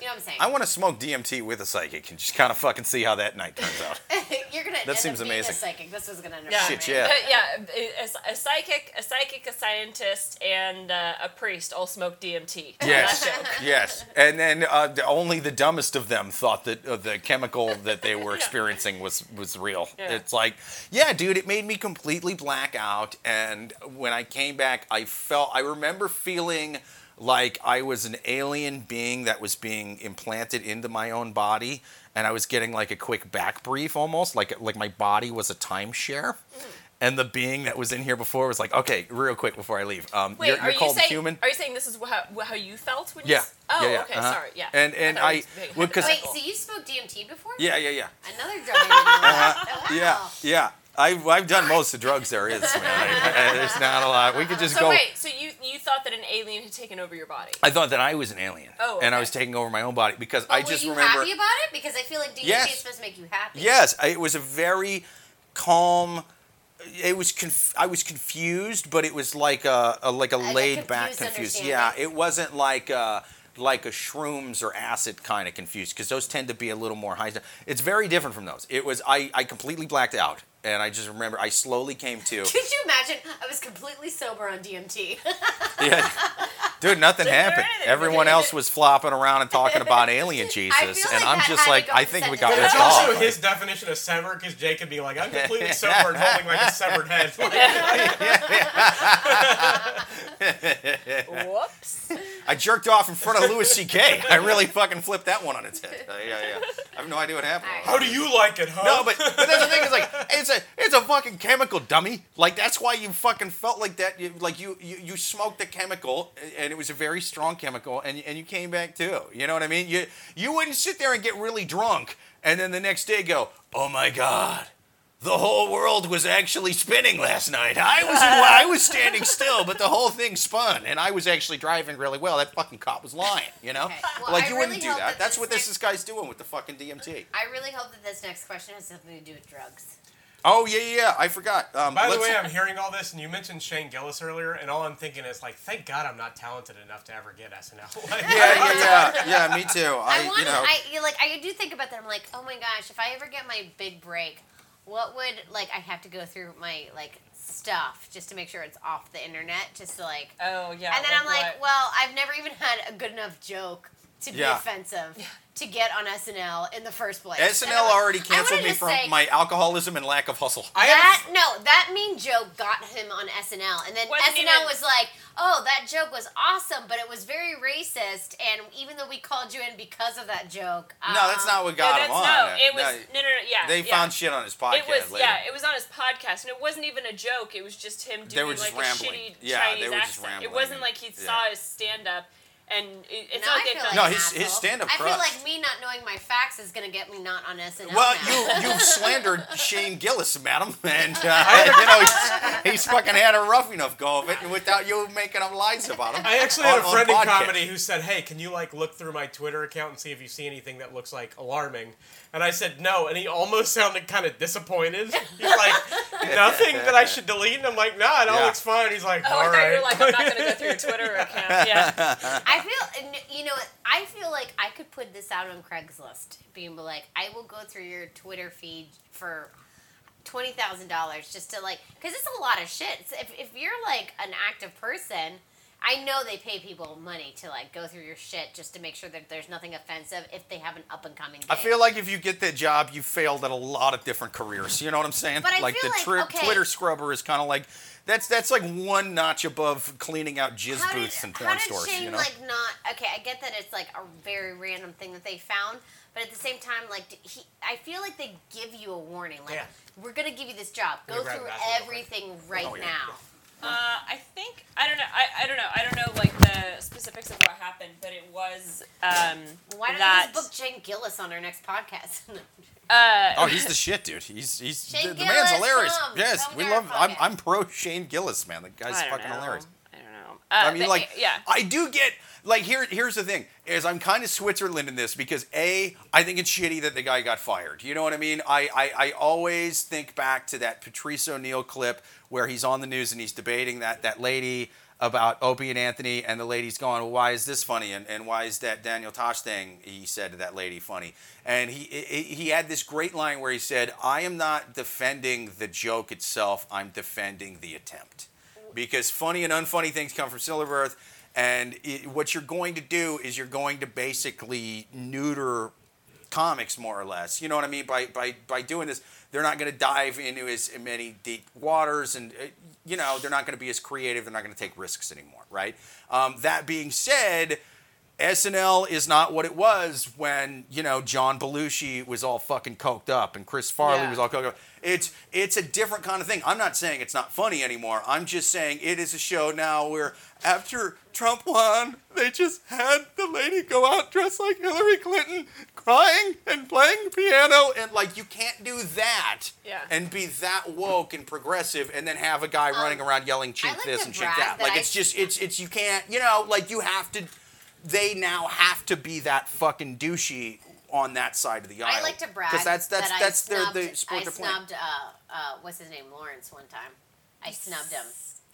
You know what I'm saying? I want to smoke DMT with a psychic and just kind of fucking see how that night turns out. (laughs) You're gonna That end seems up being amazing. a psychic. This was gonna end Yeah. Shit, yeah. Yeah, a, a psychic, a psychic, a scientist, and uh, a priest all smoke DMT. Yes, That (laughs) yes. And then uh, the, only the dumbest of them thought that uh, the chemical that they were (laughs) experiencing was was real. Yeah. It's like, yeah, dude, it made me completely black out. And when I came back, I felt, I remember feeling like I was an alien being that was being implanted into my own body, and I was getting like a quick back brief almost, like like my body was a timeshare. And the being that was in here before was like, okay, real quick before I leave. Um, Wait, you're, you're you called saying? human. Are you saying this is how, how you felt when you? Yeah. s- Oh, yeah, yeah, okay. uh-huh. Sorry. Yeah. And and thought I, it was being well, 'cause- Wait, so you smoked DMT before? yeah, yeah, yeah, (laughs) Another drug. I didn't know about. Oh, wow. yeah, yeah. I've I've done most of the drugs there is, man. I, I, there's not a lot. We could just So go. wait, so you you thought that an alien had taken over your body? I thought that I was an alien, Oh, and I was taking over my own body because But I were just you remember. happy about it? Because I feel like DMT Yes. is supposed to make you happy. Yes, I, it was a very calm. It was conf- I was confused, but it was like a, a like a Like a laid back confused confused. Yeah, it wasn't like a, like a shrooms or acid kind of confused because those tend to be a little more high. It's very different from those. It was I I completely blacked out, and I just remember I slowly came to. (laughs) Could you imagine? I was completely sober on DMT. Yeah. Dude, nothing Didn't happened. Everyone else was flopping around and talking about alien (laughs) Jesus, feel and I'm just like, I think we got to It's ripped off. also his definition of sever because Jake could be like, I'm completely sober and holding like a severed head. (laughs) Whoops. I jerked off in front of Louis C.K. I really fucking flipped that one on its head. Uh, yeah, yeah. I have no idea what happened. How do you like it, huh? No, but, but that's the thing is like it's a it's a fucking chemical, dummy. Like that's why you fucking felt like that. You, like you, you you smoked a chemical, and it was a very strong chemical, and and you came back too. You know what I mean? You you wouldn't sit there and get really drunk, and then the next day go, oh my god. The whole world was actually spinning last night. I was (laughs) I was standing still, but the whole thing spun, and I was actually driving really well. That fucking cop was lying, you know. Okay. Well, like I you wouldn't do that. that That's this what this next- is guy's doing with the fucking DMT. I really hope that this next question has something to do with drugs. Oh yeah, yeah, yeah. I forgot. Um, By the way, I'm hearing all this, and you mentioned Shane Gillis earlier, and all I'm thinking is like, thank God I'm not talented enough to ever get SNL. (laughs) Like, yeah, yeah, yeah, yeah. Me too. (laughs) I, I, want you know, I you like. I do think about that. I'm like, oh my gosh, if I ever get my big break, what would like I have to go through my like stuff just to make sure it's off the internet, just to like. Oh yeah. and then I'm like, what? well, I've never even had a good enough joke to be Yeah. offensive to get on SNL in the first place. SNL I'm already canceled me just from say, my alcoholism and lack of hustle. I that have no, that mean joke got him on SNL, and then Wasn't SNL even- was like, "Oh, that joke was awesome, but it was very racist." And even though we called you in because of that joke, no, that's um, not what got that's him on. no. It was No, no, no, no. Yeah. they yeah. found shit on his podcast It was later. yeah, it was on his podcast, and it wasn't even a joke. It was just him They doing were just like rambling. a shitty Yeah, Chinese they were just accent. rambling It wasn't like he yeah. saw his stand up, and it, it's No, not I like feel like No, an his- his stand-up I feel like me not knowing my facts is gonna get me not on SNL. Well, now. you you've (laughs) slandered Shane Gillis, madam, and uh, (laughs) you know he's, he's fucking had a rough enough go of it, without you making up lies about him. I actually had a friend in podcast. comedy who said, "Hey, can you like look through my Twitter account and see if you see anything that looks like alarming?" And I said no, and he almost sounded kind of disappointed. He's like, "Nothing that I should delete," and I'm like, no, "Nah, it all Yeah. looks fine." He's like, Oh, "All I thought right." you were like, I'm not gonna go through your Twitter (laughs) account. Yeah. I feel, you know, I feel like I could put this out on Craigslist, being like, I will go through your Twitter feed for twenty thousand dollars just to like, because it's a lot of shit. It's, if if you're like an active person, I know they pay people money to like go through your shit just to make sure that there's nothing offensive if they have an up and coming. I feel like if you get that job, you failed at a lot of different careers. You know what I'm saying? But I like feel the like, tri- okay. Twitter scrubber is kind of like that's that's like one notch above cleaning out jizz how booths did, and how porn did stores. Shane you know? like not? Okay, I get that it's like a very random thing that they found, but at the same time, like he, I feel like they give you a warning, like Yeah. we're gonna give you this job. Go Let me grab through the basketball everything right Oh, yeah. now. Uh, I think I don't know. I, I don't know. I don't know like the specifics of what happened, but it was um, Why don't that. we just book Jane Gillis on our next podcast? (laughs) uh, Oh, he's the shit, dude. He's he's Shane the, the Gillis, man's hilarious. come. yes, Come we to our love. I'm podcast. I'm pro Shane Gillis, man. The guy's I don't fucking know. hilarious. I don't know. Uh, I mean, but, like, yeah. I do get like here. Here's the thing: is I'm kind of Switzerland in this because a, I think it's shitty that the guy got fired. You know what I mean? I I, I always think back to that Patrice O'Neal clip where he's on the news and he's debating that that lady about Opie and Anthony, and the lady's going, well, "Why is this funny? And, and why is that Daniel Tosh thing?" He said to that lady funny, and he he he had this great line where he said, "I am not defending the joke itself. I'm defending the attempt." because funny and unfunny things come from Silverberth, and it, what you're going to do is you're going to basically neuter comics more or less. You know what I mean? By by by doing this, they're not going to dive into as many deep waters, and uh, you know they're not going to be as creative. They're not going to take risks anymore, right? Um, that being said. SNL is not what it was when you know John Belushi was all fucking coked up and Chris Farley Yeah. was all coked up. It's it's a different kind of thing. I'm not saying it's not funny anymore. I'm just saying it is a show now where after Trump won, they just had the lady go out dressed like Hillary Clinton, crying and playing piano, and like you can't do that Yeah. and be that woke and progressive, and then have a guy running around yelling "chink Um, like this and chink that." that Like I- it's just it's it's you can't you know like you have to. They now have to be that fucking douchey on that side of the aisle. I like to brag because that's that's that that's I their snubbed, the sport I they're snubbed, uh, uh, what's his name, Lawrence, one time. I snubbed him.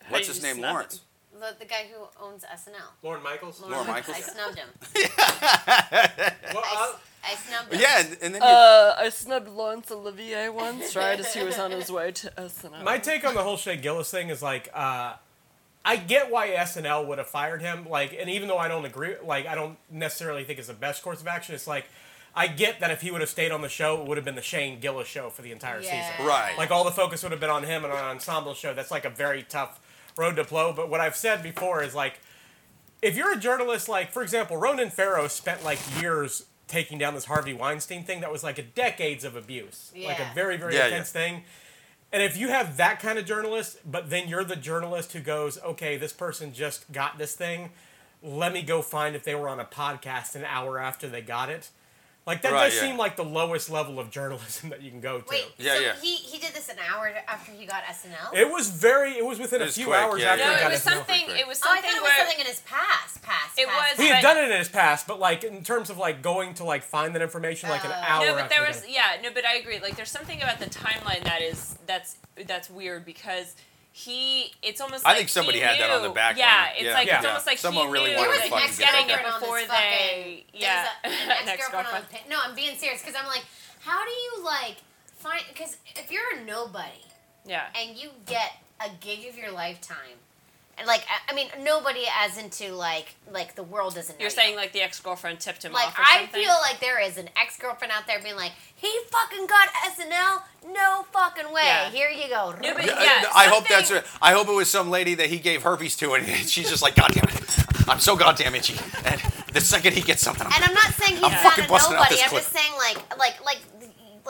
What's his name? snub Lawrence. him? The, the guy who owns SNL. Lauren Michaels. Lorne Michaels? I snubbed him. (laughs) Well, I, I snubbed him. Yeah, and, and then you, Uh, I snubbed Laurence Olivier once, right as he was on his way to SNL. My take on the whole Shane Gillis thing is like, uh, I get why SNL would have fired him. Like, and even though I don't agree, like, I don't necessarily think it's the best course of action. It's like, I get that if he would have stayed on the show, it would have been the Shane Gillis show for the entire Yeah. season. Right. Like, all the focus would have been on him and on an ensemble show. That's like a very tough road to blow. But what I've said before is like, if you're a journalist, like for example, Ronan Farrow spent like years taking down this Harvey Weinstein thing that was like a decades of abuse, like a very very Yeah, intense thing. And if you have that kind of journalist, but then you're the journalist who goes, okay, this person just got this thing, let me go find if they were on a podcast an hour after they got it. Like that Right, does yeah. seem like the lowest level of journalism that you can go to. Wait, Yeah, so yeah. he he did this an hour after he got SNL. It was very. It was within It a few quick, hours yeah, after No, he yeah. it was SNL. something. It was something. oh, I something thought it was something in his past. Past. It past. was- He had But- done it in his past, but like in terms of like going to like find that information like an Uh, hour. no, but after there was got yeah, no, but I agree. Like, there's something about the timeline that is that's that's weird because he. It's almost. I like think somebody he had that on the back Yeah, it's Yeah. like it's Yeah. almost like Someone he really knew wanted There to was fucking get that getting it before they. fucking- Yeah, There's a, an (laughs) ex-girlfriend on the pin- No, I'm being serious because I'm like, how do you like find? Because if you're a nobody yeah. and you get a gig of your lifetime, and like I, I mean, nobody as into like like the world doesn't. You're you. saying like the ex-girlfriend tipped him Like off or I something. feel like there is an ex-girlfriend out there being like, he fucking got SNL. No fucking way. Yeah. Here you go. No, but I- yeah, I hope that's. something- I hope it was some lady that he gave herpes to, and (laughs) she's just like, God damn it, I'm so goddamn itchy. And the second he gets something, I'm And I'm not saying he's I'm not fucking a busting out nobody. this I'm clip. just saying like like like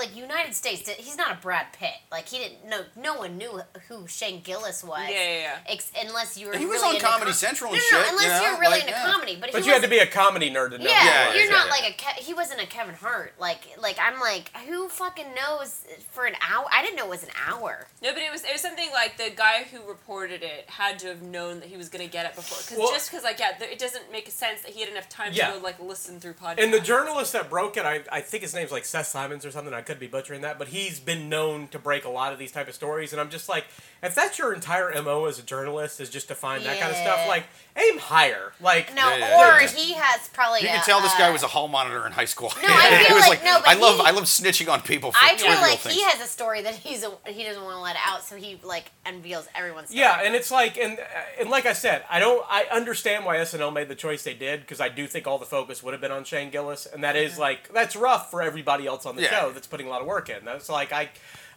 like United States. He's not a Brad Pitt. Like he didn't. No, no one knew who Shane Gillis was. Yeah, yeah, yeah. Ex- unless you were. He was really on into Comedy com- Central no, and no, no, shit, Unless you know, you're really like, into yeah. comedy, but, But he you had to be a comedy nerd to know. Yeah, Yeah, you're not yeah. like a. Ke- he wasn't a Kevin Hart. Like like I'm like who fucking knows for an hour? I didn't know it was an hour. No, but it was it was something like the guy who reported it had to have known that he was going to get it before. Because Well- just because like yeah, it doesn't make sense that he had enough time Yeah. to go like listen through podcasts. And the journalist that broke it, I, I think his name's like Seth Simons or something. I could be butchering that, but he's been known to break a lot of these type of stories. And I'm just like, if that's your entire mo as a journalist is just to find that kind of stuff, like aim higher. Like No, Yeah, yeah, or yeah. he has probably. You a, can tell this uh, guy was a hall monitor in high school. No, I (laughs) He feel was like- no, but I love he- I love snitching on people for I feel like things. he has a story that he's a, he doesn't want to let out, so he like unveils everyone's. Story. Yeah, and it's like, and and like I said, I don't, I understand why SNL made the choice they did because I do think all the focus would have been on Shane Gillis, and that is like that's rough for everybody else on the Yeah. show that's putting a lot of work in. That's like I,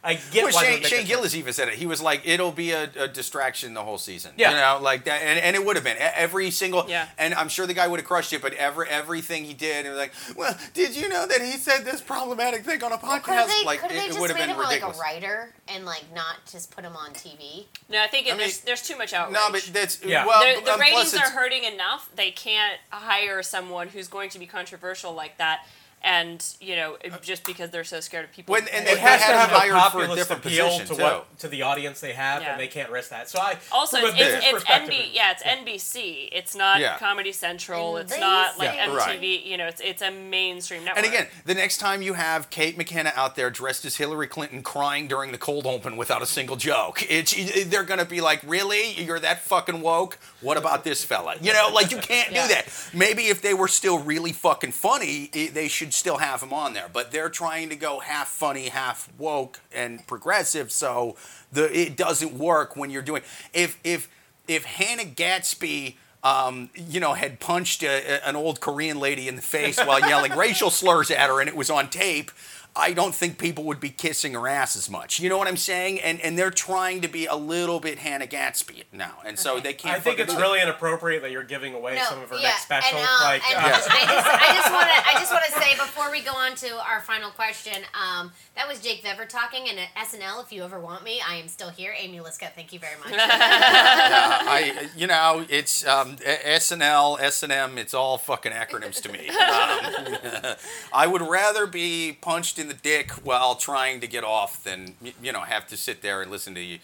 I get Well, why Shane, make Shane Gillis even said it. He was like, "It'll be a, a distraction the whole season." Yeah. you know, like that, and, and it would have been every single. Yeah. And I'm sure the guy would have crushed it, but every everything he did, it was like, "Well, did you know that he said this problematic thing on a Well, podcast?" could they, like could it, it would have been him like ridiculous. a writer and like not just put him on TV? no, I think I mean- there's there's too much outrage. no, but that's Yeah. well. the, the um, ratings are hurting enough. They can't hire someone who's going to be controversial like that, and you know, uh, just because they're so scared of people. When- and It they has to have a hired for a populist different appeal position, to too. what to the audience they have, Yeah. and they can't risk that. So I also from a it's, business it's, it's perspective, NB, yeah, it's NBC. It's not Yeah. Comedy Central. It's not like Yeah. MTV. You know, it's it's a mainstream network. And again, the next time you have Kate McKinnon out there dressed as Hillary Clinton crying during the cold open without a single joke, it's they're gonna be like, "Really? You're that fucking woke? What about this fella?" You know, like you can't Yeah. do that. Maybe if they were still really fucking funny, i they should still have them on there. But they're trying to go half funny, half woke and progressive, so the it doesn't work when you're doing. If if if Hannah Gadsby um, you know, had punched a- an old Korean lady in the face while yelling (laughs) racial slurs at her, and it was on tape. I don't think people would be kissing her ass as much. You know what I'm saying? And and they're trying to be a little bit Hannah Gadsby now, and so they can't. I think it's do it. really inappropriate that you're giving away No, some of her yeah, next special. And, um, like, and uh, Yeah. I just, want to, I just want to say (laughs) before we go on to our final question, um, that was Jake Vevera talking, and at SNL, if you ever want me, I am still here. Amy Liszka, thank you very much. (laughs) Yeah, I, (laughs) you know, it's um, SNL, S&M. It's all fucking acronyms to me. Um, I would rather be punched in the dick while trying to get off than you know have to sit there and listen to you.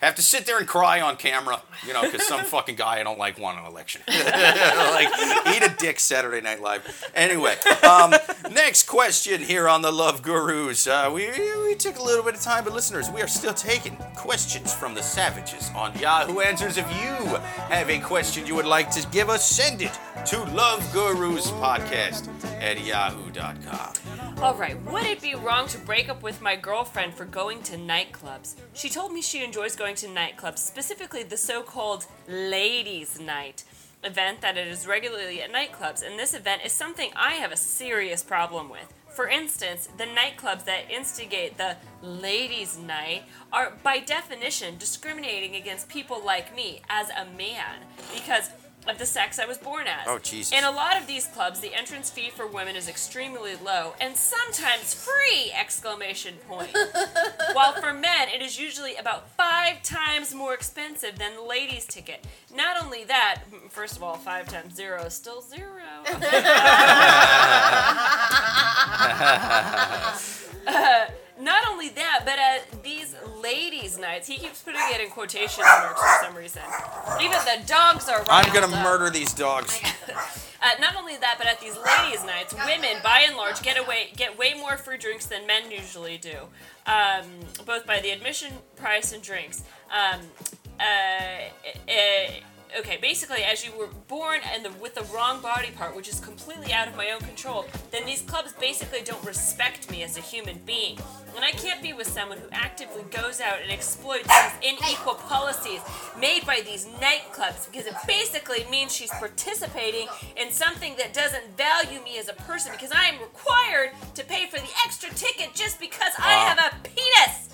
Have to sit there and cry on camera, you know, because some (laughs) fucking guy I don't like won an election. (laughs) like, eat a dick Saturday Night Live. Anyway, um, next question here on the Love Gurus. Uh, we, we took a little bit of time, but listeners, we are still taking questions from the savages on Yahoo Answers. If you have a question you would like to give us, send it to Love Gurus Podcast at yahoo.com. All right, would it be wrong to break up with my girlfriend for going to nightclubs? She told me she enjoys going to nightclubs, specifically the so called Ladies' Night event that it is regularly at nightclubs, and this event is something I have a serious problem with. For instance, the nightclubs that instigate the ladies' night are, by definition, discriminating against people like me as a man. Because of the sex I was born as. Oh, Jesus. In a lot of these clubs, the entrance fee for women is extremely low and sometimes free! Exclamation point. (laughs) While for men, it is usually about five times more expensive than the ladies' ticket. Not only that, first of all, five times zero is still zero. Uh, (laughs) (laughs) not only that, but at these ladies' nights, he keeps putting it in quotation marks for some reason. Even the dogs are. I'm gonna up. murder these dogs. (laughs) Uh, not only that, but at these ladies' nights, women, by and large, get away get way more free drinks than men usually do, um, both by the admission price and drinks. Um, uh, uh, okay, basically, as you were born and the, with the wrong body part, which is completely out of my own control, then these clubs basically don't respect me as a human being. And I can't be with someone who actively goes out and exploits these unequal policies made by these nightclubs because it basically means she's participating in something that doesn't value me as a person because I am required to pay for the extra ticket just because I have a penis.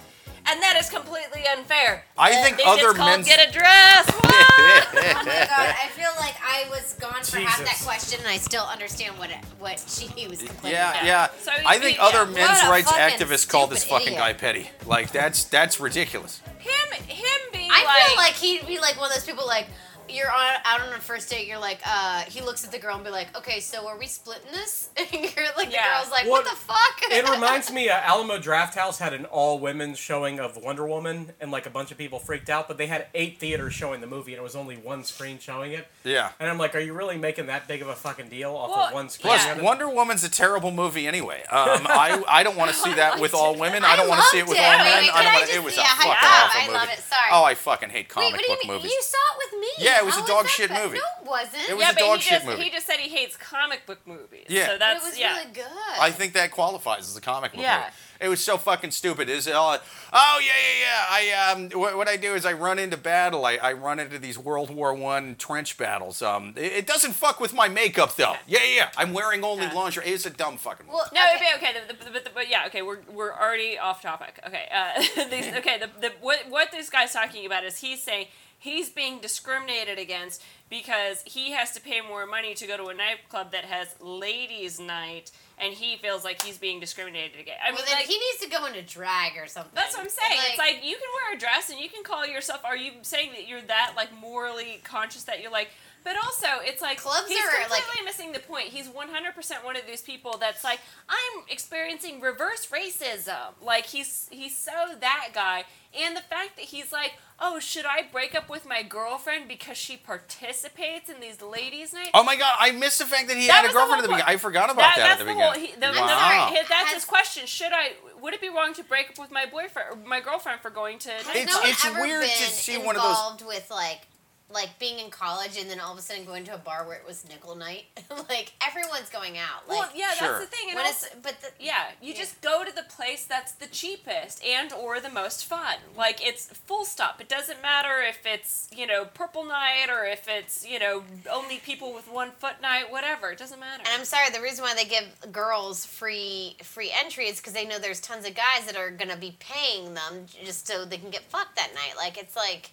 And that is completely unfair. I think they- other it's called men's- get a dress. (laughs) Oh my god, I (laughs) feel like I was gone for half that question, and I still understand what it, what she was complaining Yeah, about. yeah. So I think yeah. other What men's a rights fucking activists call this stupid fucking idiot. guy petty. Like that's that's ridiculous. him, him being I like, feel like he'd be like one of those people like you're on out on a first date. You're like, uh, he looks at the girl and be like, okay, so are we splitting this? (laughs) And you're like, Yeah. the girl's like, What- what, the fuck? It reminds me, uh, Alamo Drafthouse had an all women's showing of Wonder Woman, and like a bunch of people freaked out. But they had eight theaters showing the movie, and it was only one screen showing it. Yeah. And I'm like, are you really making that big of a fucking deal off Well, of one screen? Plus, Yeah. Wonder Woman's a terrible movie anyway. Um, I I don't want to see that with all women. I (laughs) I don't want to see it with it. all Wait, men. wait, I don't want. just- It was yeah, a fucking it up. awful I movie. love it. Sorry. Oh, I fucking hate Wait, comic what do you book mean? movies. You saw it with me. Yeah, it was a How dog shit bad? movie. No, it wasn't. It was yeah, a but dog he shit just movie. he just said he hates comic book movies. Yeah. so But that's it was yeah. really good. I think that qualifies as a comic book Yeah. movie. It was so fucking stupid. Is all? Oh yeah, yeah, yeah. I um, what, what I do is I run into battle. I, I run into these World War One trench battles. Um, it, it doesn't fuck with my makeup though. Yeah, yeah. yeah. I'm wearing only Yeah. lingerie. It's a dumb fucking. movie. well, No, okay. okay, okay the, the, but, the, but yeah, okay, we're, we're already off topic. Okay, uh, (laughs) these, okay, the, the, what, what this guy's talking about is he's saying he's being discriminated against because he has to pay more money to go to a nightclub that has ladies' night, and he feels like he's being discriminated against. I well, mean, then like, he needs to go into drag or something. that's what I'm saying. it's like you can wear a dress and you can call yourself. Are you saying that you're that like morally conscious that you're like? But also, it's like Clubs he's are, like- completely missing the point. He's 100% one of those people that's like, I'm experiencing reverse racism. Like he's he's so that guy, and the fact that he's like, oh, should I break up with my girlfriend because she participates in these ladies' nights? Oh my god, I missed the fact that he That had a girlfriend at the beginning. I forgot about That- that, that's at the the whole. beginning. He, the, the- wow. his- that's his question. Should I? Would it be wrong to break up with my boyfriend or my girlfriend for going to? It's- no it's ever weird to been see one of those- involved with like like being in college and then all of a sudden going to a bar where it was nickel night. (laughs) like everyone's going out. Like well, yeah, Sure. that's the thing. And also, but the, Yeah, you Yeah. just go to the place that's the cheapest and or the most fun. Like it's full stop. It doesn't matter if it's, you know, purple night or if it's, you know, only people with one foot night, whatever. It doesn't matter. And I'm sorry, the reason why they give girls free free entry is because they know there's tons of guys that are gonna be paying them just so they can get fucked that night. Like it's like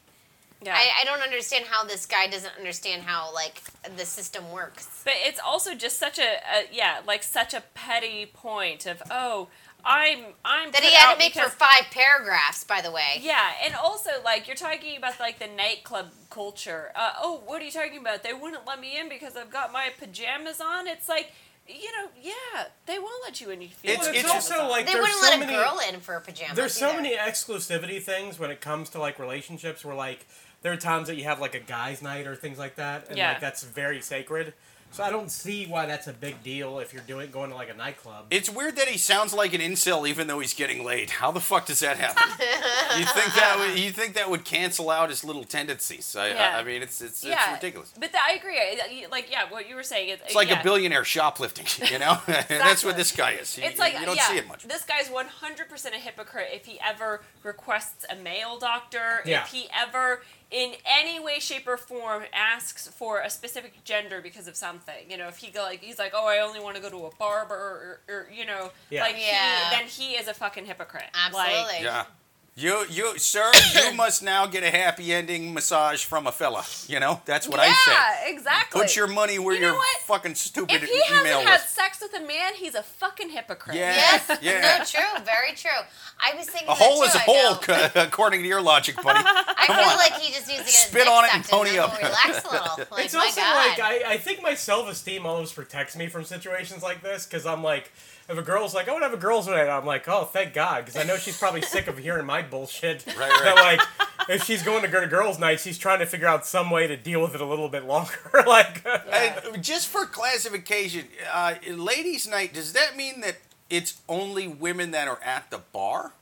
yeah. I, I don't understand how this guy doesn't understand how like the system works. but it's also just such a, a yeah, like such a petty point of, oh, I'm I'm That put he had out to make because- for five paragraphs, by the way. Yeah, and also like you're talking about like the nightclub culture. Uh, oh, what are you talking about? They wouldn't let me in because I've got my pajamas on. It's like, you know, yeah, they won't let you in if you It's- have Well, it's, also like They there's wouldn't so let many, a girl in for pajamas. There's so either. many exclusivity things when it comes to like relationships where like there are times that you have like a guys' night or things like that, and Yeah. like that's very sacred. So I don't see why that's a big deal if you're doing going to like a nightclub. It's weird that he sounds like an incel even though he's getting laid. How the fuck does that happen? (laughs) you think that would, you think that would cancel out his little tendencies? I, Yeah. I, I mean, it's it's, it's ridiculous. But th- I agree. Like, yeah, what you were saying. It's, It's like yeah. a billionaire shoplifting, you know? (laughs) That's what this guy is. You, It's like you don't yeah, see it much. This guy's one hundred percent a hypocrite if he ever requests a male doctor. Yeah. If he ever, in any way, shape, or form, asks for a specific gender because of something. You know, if he go like he's like, oh, I only want to go to a barber, or, or you know, Yeah. like Yeah. he, then he is a fucking hypocrite. Absolutely. Like, Yeah. You, you, sir, you (coughs) must now get a happy ending massage from a fella. You know, that's what I say. Yeah, exactly. Put your money where You know your what? fucking stupid If he email hasn't had sex with a man, he's a fucking hypocrite. Yeah. Yes, Yeah. no, true, very true. I was thinking A that hole too, is a I hole, c- (laughs) according to your logic, buddy. (laughs) I feel on. like he just needs to get his Spit on it and pony up. Relax a little. (laughs) Like, it's my also God. like I, I think my self esteem almost protects me from situations like this because I'm like, if a girl's like, I want to have a girls' night, I'm like, oh, thank God, because I know she's probably sick of hearing my bullshit. (laughs) Right, right. That like, if she's going to go to girls' night, she's trying to figure out some way to deal with it a little bit longer. (laughs) like, And just for classification, uh, ladies' night, does that mean that it's only women that are at the bar?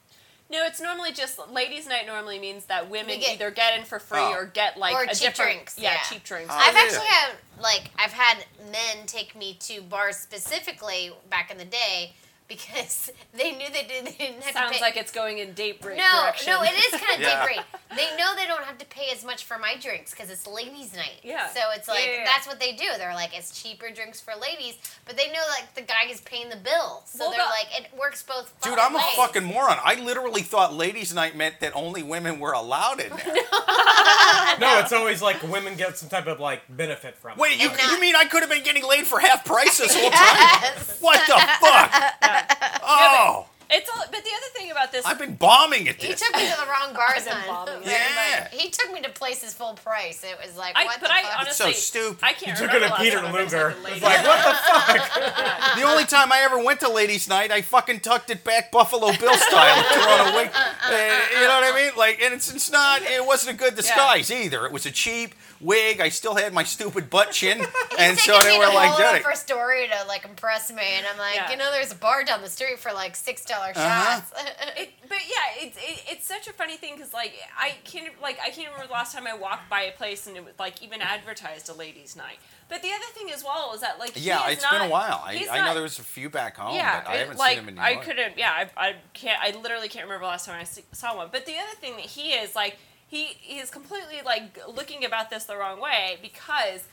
No, it's normally just ladies' night. Normally means that women get- either get in for free Oh. or get like Or a cheap different drinks, Yeah, yeah. cheap drinks. Oh, I've yeah. actually had like I've had men take me to bars specifically back in the day because (laughs) they knew they, did, they didn't have Sounds to pay. like it's going in date break no, direction. no, it is kind of (laughs) Yeah. deep rate. They know they don't have to pay as much for my drinks because it's ladies' night. Yeah. So it's like Yeah, yeah, yeah. that's what they do. They're like it's cheaper drinks for ladies, but they know like the guy is paying the bill, so Well, they're but- like it works both. Dude, I'm a fucking moron. I literally thought ladies' night meant that only women were allowed in there. (laughs) no, it's always like women get some type of like benefit from. it. Wait, you, you mean I could have been getting laid for half price this whole time? Yes. What the fuck? Oh, It's all, but the other thing about this, I've been bombing at He this. took me to the wrong (laughs) bar, I've been son. bombing. Like, Yeah. he took me to places full price. It was like, I, what but the I fuck? honestly, so stupid. I can't You Took remember it to last Peter time I've been Luger. taken It's like, what the fuck? (laughs) The only time I ever went to ladies' night, I fucking tucked it back Buffalo Bill style and threw on a wig. Uh, uh, uh eh, you uh, know what I mean? Like, and it's, it's not. It wasn't a good disguise either. It was a cheap wig. I still had my stupid butt (laughs) chin, and He's so taking they me were to like, Polo "Did it?" for a story to like impress me, and I'm like, Yeah. you know, there's a bar down the street for like six dollar Uh-huh. (laughs) It, but yeah, it's it, it's such a funny thing because like I can't like I can't remember the last time I walked by a place and it was like even advertised a ladies' night. But the other thing as well is that like Yeah, is it's been a while. I, he's I know there was a few back home, yeah, but I haven't like, seen them in New I couldn't. Yeah, I, I can't. I literally can't remember the last time I see, saw one. But the other thing that he is like, he he is completely like looking about this the wrong way because.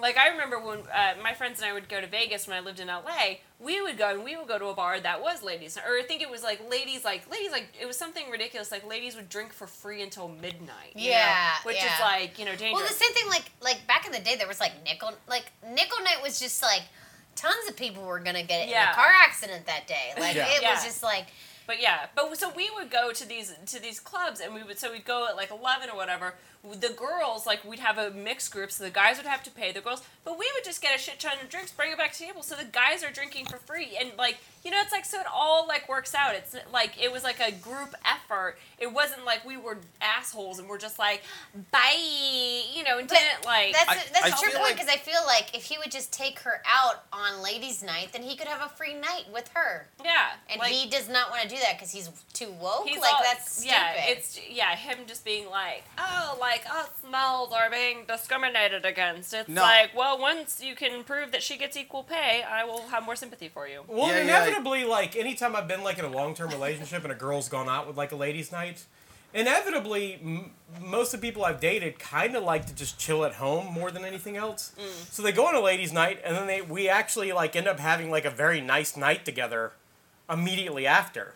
Like I remember when uh, my friends and I would go to Vegas when I lived in LA, we would go and we would go to a bar that was ladies, or I think it was like ladies, like ladies, like it was something ridiculous. Like ladies would drink for free until midnight. you know, Yeah, which is like you know dangerous. well, the same thing like like back in the day, there was like nickel like nickel night was just like tons of people were gonna get in Yeah. a car accident that day. (laughs) Like Yeah. it Yeah. was just like But yeah, but so we would go to these to these clubs, and we would so we'd go at like eleven or whatever. The girls like we'd have a mixed group, so the guys would have to pay the girls, but we would just get a shit ton of drinks, bring it back to the table, so the guys are drinking for free, and like you know, it's like so it all like works out. It's like it was like a group effort. It wasn't like we were assholes and we're just like bye, you know, and But didn't like. that's I- a, that's I a true feel point like- because I feel like if he would just take her out on ladies' night, then he could have a free night with her. yeah, And like, he does not want to do that because he's too woke. He's like all, that's stupid. yeah, it's yeah, him just being like, oh, like us males are being discriminated against. It's No. like, well, once you can prove that she gets equal pay, I will have more sympathy for you. Well, Yeah, yeah, inevitably, like anytime I've been like in a long term relationship and a girl's gone out with like a ladies' night, inevitably m- most of the people I've dated kind of like to just chill at home more than anything else. Mm. So they go on a ladies' night and then they we actually like end up having like a very nice night together immediately after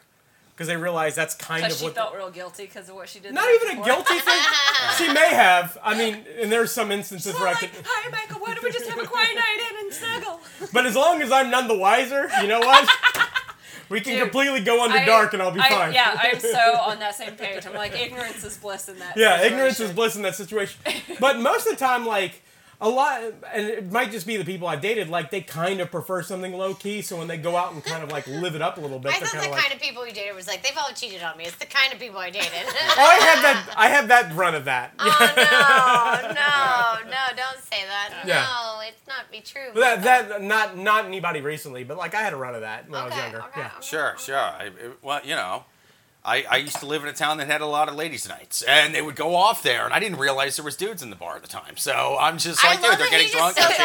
because they realize that's kind of she what. felt real guilty because of what she did. not even a guilty thing. (laughs) she may have. I mean, and there's some instances So where I like, could. hi, Michael. Why don't we just have a quiet night in and snuggle? But as long as I'm none the wiser, you know what? We can Dude, completely go under I- dark and I'll be I- fine. Yeah, I'm so (laughs) on that same page. I'm like, ignorance is bliss in that. Yeah, situation. ignorance is bliss in that situation. But most of the time, like a lot, and it might just be the people I dated, like they kind of prefer something low key. So when they go out and kind of like live it up a little bit, I they're thought kind the of like, kind of people you dated was like they've all cheated on me. It's the kind of people I dated. (laughs) oh, I had that, I have that run of that. oh no, no, no! Don't say that. Yeah. No, it's not be true. That, that not not anybody recently, but like I had a run of that when I was Okay, younger. okay, yeah. okay. Sure, sure. I, it- well, you know, I, I used to live in a town that had a lot of ladies' nights, and they would go off there, and I didn't realize there was dudes in the bar at the time. So I'm just like, dude, they're getting drunk. just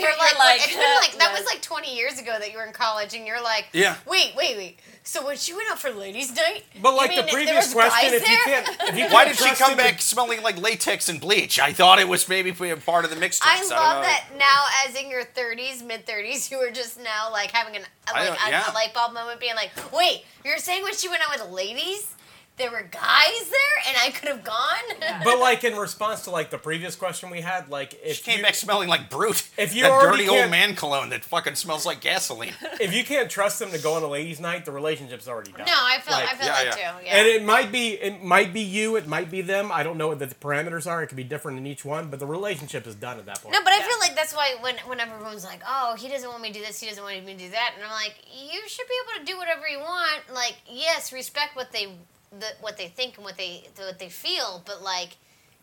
they're said shooting that. me. For You're like, like, it's been like that was (laughs) like 20 years ago that you were in college, and you're like, Yeah. Wait, wait, wait. So when she went out for ladies' night, But like mean the there previous was question, if you can't, if you (laughs) Why can't did she come him to- back smelling like latex and bleach? I thought it was maybe part of the mixed I drinks. love don't that now, as in your 30s, mid 30s, you were just now like having an like a, yeah. a light bulb moment, being like, "Wait, you're saying when she went out with ladies, there were guys there and I could have gone. But like in response to like the previous question we had, like if She came you, back smelling like Brut. (laughs) If you that already dirty old man cologne that fucking smells like gasoline. (laughs) if you can't trust them to go on a ladies' night, the relationship's already done. No, I feel Like, I feel yeah, that yeah. too. Yeah. And it might be it might be you, it might be them. I don't know what the parameters are. It could be different in each one, but the relationship is done at that point. No, but I Yeah. feel like that's why when whenever everyone's like, "Oh, he doesn't want me to do this, he doesn't want me to do that," and I'm like, "You should be able to do whatever you want. Like, yes, respect what they the, what they think and what they what they feel, but like,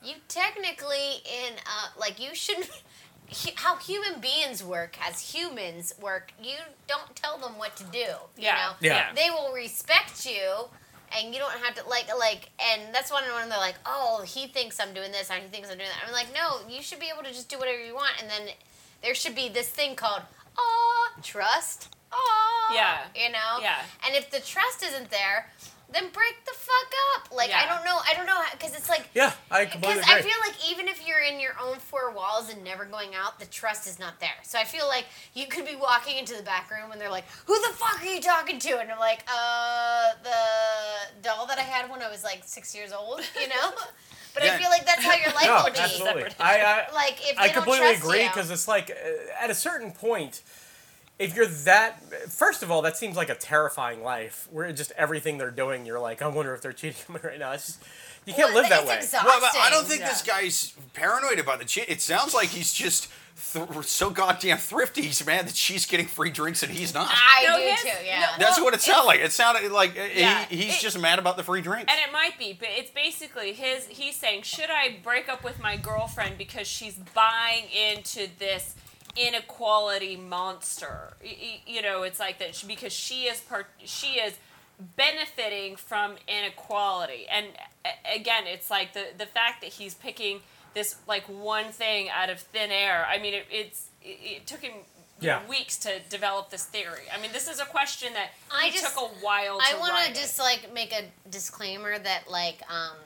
you technically in uh like you should." (laughs) hu- How human beings work, as humans work, you don't tell them what to do. You Yeah. know, Yeah. they will respect you and you don't have to like like and that's when when they're like oh he thinks i'm doing this or he thinks i'm doing that i'm like no you should be able to just do whatever you want and then there should be this thing called oh trust oh Yeah. you know Yeah. and if the trust isn't there then break the fuck up like i don't know i don't know because it's like yeah, I completely because. I feel like even if you're in your own four walls and never going out, the trust is not there. So I feel like you could be walking into the back room and they're like, "Who the fuck are you talking to?" And I'm like, "Uh, the doll that I had when I was like six years old," you know. (laughs) But Yeah. I feel like that's how your life no, will be. absolutely. I, I Like if they I don't completely trust agree because it's like uh, at a certain point, if you're that, first of all, that seems like a terrifying life where just everything they're doing, you're like, I wonder if they're cheating on me right now. It's just you can't Well, live that it's way. exhausting. Well, but I don't think Yeah. this guy's paranoid about the cheat It sounds like he's just th- so goddamn thrifty. He's mad that she's getting free drinks and he's not. I No, do his- too. Yeah. no, That's well, what it sounded like. It sounded like uh, Yeah, he, he's it- just mad about the free drinks. And it might be, but it's basically his. He's saying, should I break up with my girlfriend because she's buying into this inequality monster? Y- y- You know, it's like that she- because she is part. She is benefiting from inequality, and again, it's like the the fact that he's picking this like one thing out of thin air. I mean, it, it's it, it took him. Yeah. weeks to develop this theory. I mean, this is a question that I just- took a while to I want to just like make a disclaimer that like um,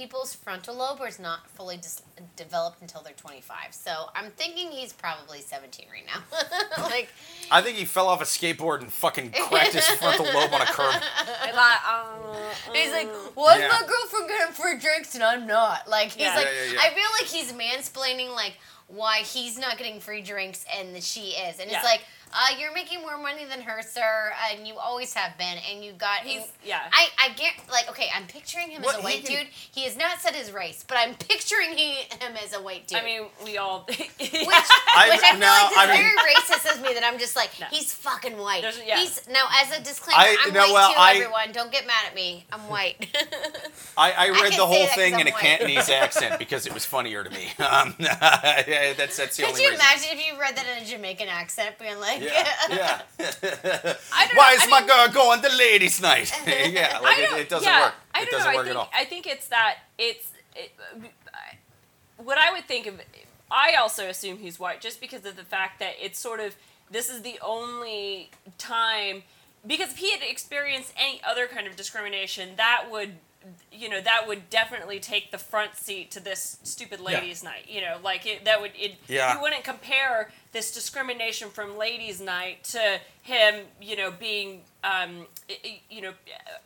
people's frontal lobe is not fully dis- developed until they're 25. So I'm thinking he's probably 17 right now. (laughs) like I think he fell off a skateboard and fucking cracked his frontal lobe on a curb. (laughs) I like, uh, he's like, why Yeah. is my girlfriend getting free drinks and I'm not? Like he's Yeah. like, Yeah, yeah, yeah. I feel like he's mansplaining like why he's not getting free drinks and she is, and Yeah. it's like. Uh, you're making more money than her, sir, and you always have been, and you got. He's- and yeah. I, I get like okay. I'm picturing him What, as a he white can- dude. He has not said his race, but I'm picturing he, him as a white dude. I mean, we all. (laughs) (laughs) which, I- which I feel no, like is I mean- very racist of me that I'm just like No. he's fucking white. There's- yeah. He's now as a disclaimer, I- I'm no, white well, too. I- everyone, don't get mad at me. I'm white. (laughs) I, I read can the whole that 'cause thing I'm in a white. Cantonese accent because it was funnier to me. Um, that's that's the Could only you reason. imagine if you read that in a Jamaican accent, being like, Yeah, yeah. I don't Why know, is I my mean- girl going to ladies' night? (laughs) yeah, like it, it doesn't yeah, work. I It doesn't know. work I think, at all. I think it's that it's it, what I would think of. I also assume he's white just because of the fact that it's sort of this is the only time because if he had experienced any other kind of discrimination, that would you know that would definitely take the front seat to this stupid ladies' night. You know, like it, that would it. Yeah. You wouldn't compare this discrimination from ladies' night to him, you know, being um, i- i- you know,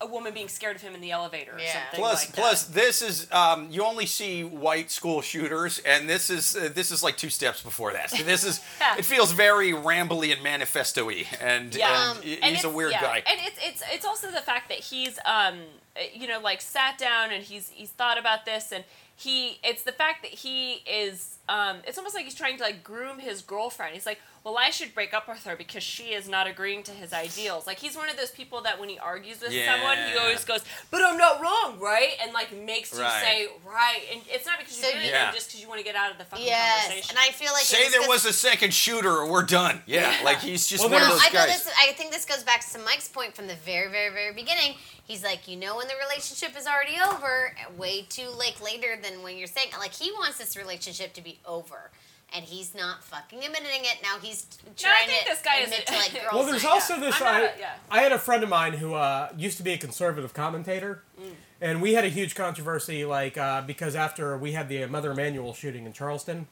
a woman being scared of him in the elevator or Yeah. something. Plus, like plus, that. this is um, you only see white school shooters, and this is uh, this is like two steps before that. This is (laughs) Yeah. it feels very rambly and manifesto-y, and, Yeah. and Um, he- And he's a weird yeah, guy. And it's it's it's also the fact that he's um you know like sat down and he's he's thought about this and he it's the fact that he is um it's almost like he's trying to like groom his girlfriend. He's like, well, I should break up with her because she is not agreeing to his ideals. Like he's one of those people that when he argues with someone, he always goes, but I'm not wrong, right? And like makes you Right. say right, and it's not because So you're doing Yeah. it just because you want to get out of the fucking yes, conversation. and I feel like Say there there 'cause- was a second shooter, or we're done. Yeah, like he's just Well, one of those I feel guys. this. I think this goes back to Mike's point from the very, very, very beginning. He's like, you know, when the relationship is already over, way too like later than when you're saying. Like he wants this relationship to be over, and he's not fucking admitting it. Now he's trying think to this guy is- admit (laughs) to like girls. Well, there's night. also this. I'm I, a- yeah. I had a friend of mine who uh, used to be a conservative commentator, And we had a huge controversy, like uh, because after we had the Mother Emanuel shooting in Charleston,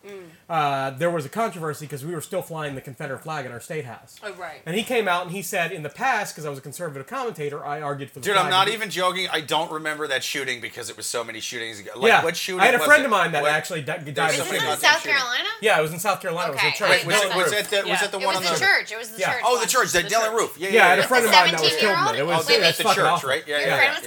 uh, there was a controversy because we were still flying the Confederate flag in our state house. Oh, right. And he came out and he said, in the past, because I was a conservative commentator, I argued for the Dude, flag. I'm not even joking. I don't remember that shooting because it was so many shootings ago. Like, yeah, what shooting? I had a was friend it? of mine that What- actually di- died. In Is the this shooting. in about that South shooting. Carolina? Yeah, it was in South Carolina. It was Okay, a church. I- Was, it, was Roof. that the, was that the It one was on the the church. It was the Yeah. church. Oh, the church, that The Dylan. Roof. Yeah, Yeah, yeah. I had a friend of mine that was killed in it. It 17-year-old? was Wait, that's the church, right? Yeah, Your yeah, friend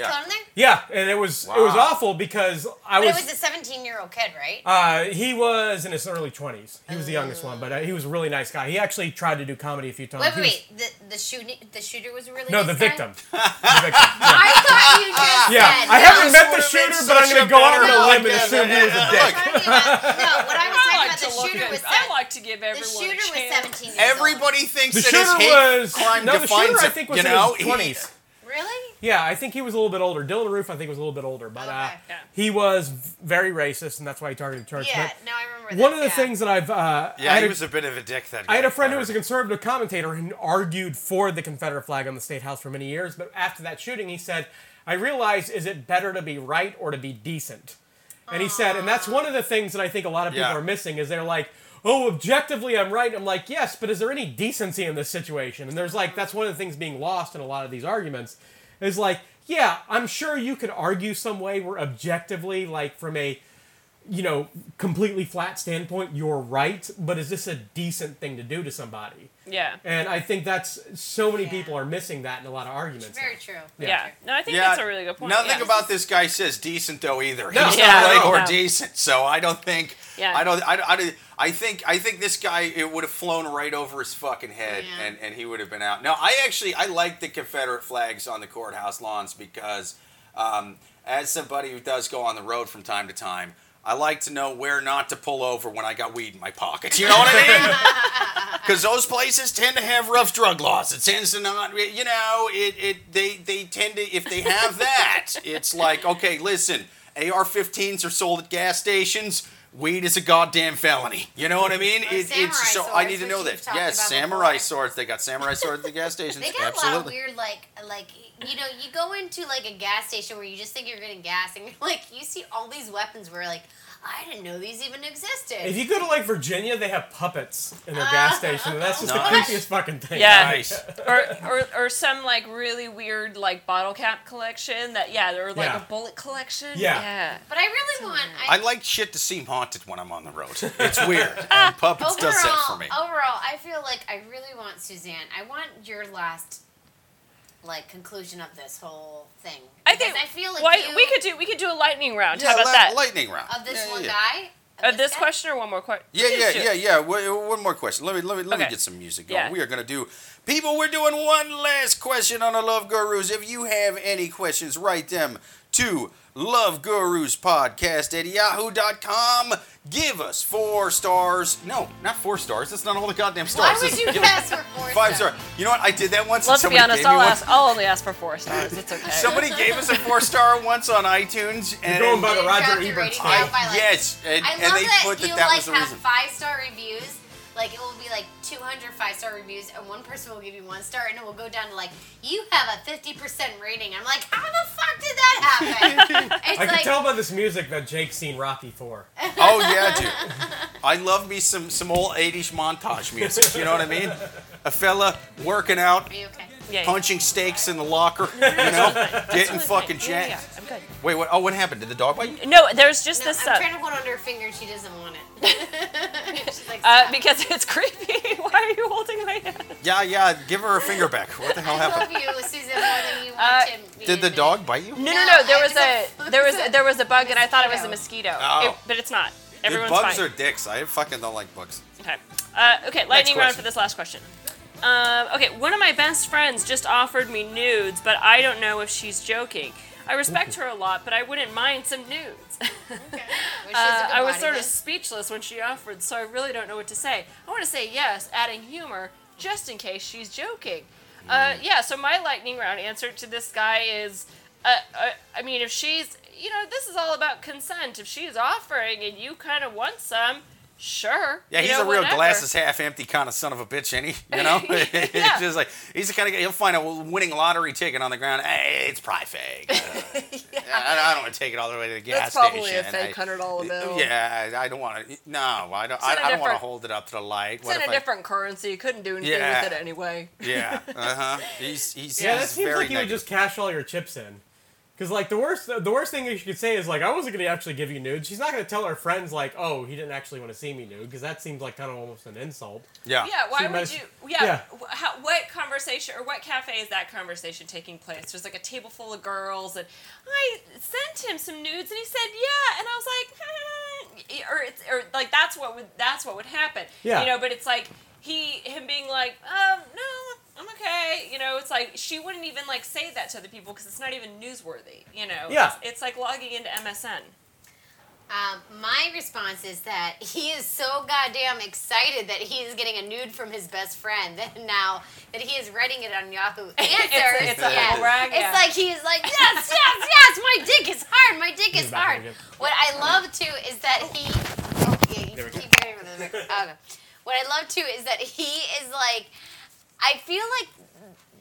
yeah, was yeah. killed in there? Yeah, and it was it was awful because I But was. it was a 17 year old kid, right? Uh, he was in his early twenties. He was the youngest one, but uh, he was a really nice guy. He actually tried to do comedy a few times. Wait, He wait, was- wait. The, the shooting, the shooter was a really No, nice the guy? victim. (laughs) the victim. I thought you just (laughs) Yeah, said. I no. haven't met the shooter, but I'm going to go out on a limb and podcast. assume he was a dick. look, no, what I was (laughs) talking like about, to the shooter was I like to give the everyone shooter a was chance. 17 years old. Everybody thinks The that shooter his hate was crime no, the defines shooter I think was you in know? his He- twenties. Really? Yeah, I think he was a little bit older. Dylan Roof, I think, was a little bit older, but uh, Okay. Yeah. he was very racist, and that's why he targeted church. Yeah, But no, I remember that. one this, of the yeah. things that I've uh, I Yeah, had he a- was a bit of a dick. That I had a friend who was a conservative commentator and argued for the Confederate flag on the state house for many years. But after that shooting, he said, "I realize, is it better to be right or to be decent?" And he said, and that's one of the things that I think a lot of people Yeah. are missing is they're like, "Oh, objectively, I'm right." I'm like, "Yes, but is there any decency in this situation?" And there's like that's one of the things being lost in a lot of these arguments is like, yeah, I'm sure you could argue some way where objectively, like from a you know, completely flat standpoint, you're right, but is this a decent thing to do to somebody? Yeah. And I think that's so many Yeah. people are missing that in a lot of arguments. Very true. Yeah. No, I think Yeah, that's a really good point. Nothing yeah. about this guy says decent though either. No. He's (laughs) Yeah, not right no, or no. decent. So I don't think. Yeah. I don't. I, I, I think. I think this guy it would have flown right over his fucking head, Yeah. and, and he would have been out. Now I actually I like the Confederate flags on the courthouse lawns because, um, as somebody who does go on the road from time to time. I like to know where not to pull over when I got weed in my pocket. You know what I mean? (laughs) Because those places tend to have rough drug laws. It tends to not, you know, it, it they they tend to if they have that, it's like okay, listen, AR-15s are sold at gas stations. Weed is a goddamn felony. You know what I mean? It, it's so I need to know that. Yes, samurai before. swords. They got samurai swords at the gas (laughs) stations. They got a lot of Absolutely. weird, like, like you know, you go into like a gas station where you just think you're getting gas, and you're (laughs) like, you see all these weapons where like, I didn't know these even existed. If you go to like Virginia, they have puppets in their gas uh-huh. station, and that's just Nice. the creepiest fucking thing. Yeah. Nice. (laughs) or, or or some like really weird like bottle cap collection that yeah or like Yeah. a bullet collection Yeah. yeah but I really want. I like shit to seem haunted when I'm on the road. It's weird. And puppets overall, does that for me. overall, I feel like I really want Suzanne. I want your last, like, conclusion of this whole thing. I think I feel like why, you, we could do we could do a lightning round Yeah, how about li- that lightning round. of this Yeah, one yeah. guy. of this guy? question or one more question Yeah, yeah, yeah, yeah. Wha- One more question. Let me let me let me get some music going. Yeah. We are gonna do people. We're doing one last question on the Love Gurus. If you have any questions, write them to Love Gurus Podcast at yahoo.com. Give us four stars. No, not four stars. That's not all the goddamn stars. Why stars. would you (laughs) ask for four Five stars? star. You know what? I did that once. let's be somebody honest gave I'll ask I'll only ask for four stars it's okay (laughs) Somebody gave us a four star once on iTunes, and You're going by the Roger Ebert rating style. down by, like- yes, and, I and they that put you that that like was the have reason. five star reviews. Like it will be like 200 five star reviews, and one person will give you one star, and it will go down to like you have a 50 percent rating. I'm like, how the fuck did that happen? (laughs) it's I can like tell by this music that Jake's seen Rocky Four. Oh yeah, dude. I love me some some old '80s montage music. You know what I mean? A fella working out, Are you okay? Yeah, yeah. punching steaks in the locker. You know, getting fucking yeah, yeah, jacked. I'm good Wait, what? Oh, what happened? Did the dog bite you? no there's just No, this I'm uh, trying to hold it on her finger. She doesn't want it. (laughs) She's like, uh, "Stop." because it's creepy (laughs) why are you holding my hand Yeah, yeah. Give her her finger back. What the hell I love happened? you, Susan, more than you want Uh, to. Did the admitted. dog bite you? no no No, no there I was just- a (laughs) there was there was a bug and I thought it was a Mosquito. mosquito Oh. It- but it's not Dude, everyone's bugs fine are dicks. I fucking don't like bugs. Okay. Uh, okay, lightning round question. for this last question. Um, okay, one of my best friends just offered me nudes, but I don't know if she's joking. I respect her a lot, but I wouldn't mind some nudes. Okay. (laughs) Well, she has a Uh, I was body sort of speechless when she offered, so I really don't know what to say. I want to say yes, adding humor, just in case she's joking. Uh, yeah, so my lightning round answer to this guy is uh, uh, I mean, if she's, you know, this is all about consent. If she's offering and you kind of want some, Sure. Yeah, you he's know, a real whatever. glasses half empty kind of son of a bitch, ain't he? (laughs) You know, it's Yeah. (laughs) just like he's the kind of guy. He'll find a winning lottery ticket on the ground. Hey, it's probably fake. (laughs) Uh, I, I don't want to take it all the way to the gas That's probably a station. fake $100 bill. Yeah, I don't want to. No, I don't. in a I, I don't want to hold it up to the light. It's What in if a I- different currency. You couldn't do anything Yeah. with it anyway. Yeah. Uh huh. He's he's Yeah, that seems very like you would just cash all your chips in. Because like the worst, the worst thing you could say is like, I wasn't gonna actually give you nude. She's not gonna tell her friends like, oh, he didn't actually want to see me nude, because that seems like kind of almost an insult. Yeah. Yeah, why She would must- you? Yeah, yeah. wh- How, what conversation or what cafe is that conversation taking place? There's like a table full of girls, and I sent him some nudes, and he said yeah, and I was like, hmm, or it's or like that's what would that's what would happen. Yeah. you know, but it's like he him being like, um, no, I'm okay. You know, it's like she wouldn't even like say that to other people because it's not even newsworthy. You know, Yeah. it's, it's like logging into MSN. Um, my response is that he is so goddamn excited that he is getting a nude from his best friend that (laughs) now that he is writing it on Yahoo (laughs) Answers. it's a yeah. humble brag, It's like he is like, yes, yes, yes, my dick is hard, my dick is hard. What I love too is that he. Oh, yeah, you There keep getting with of the mic- okay. What I love too is that he is like, I feel like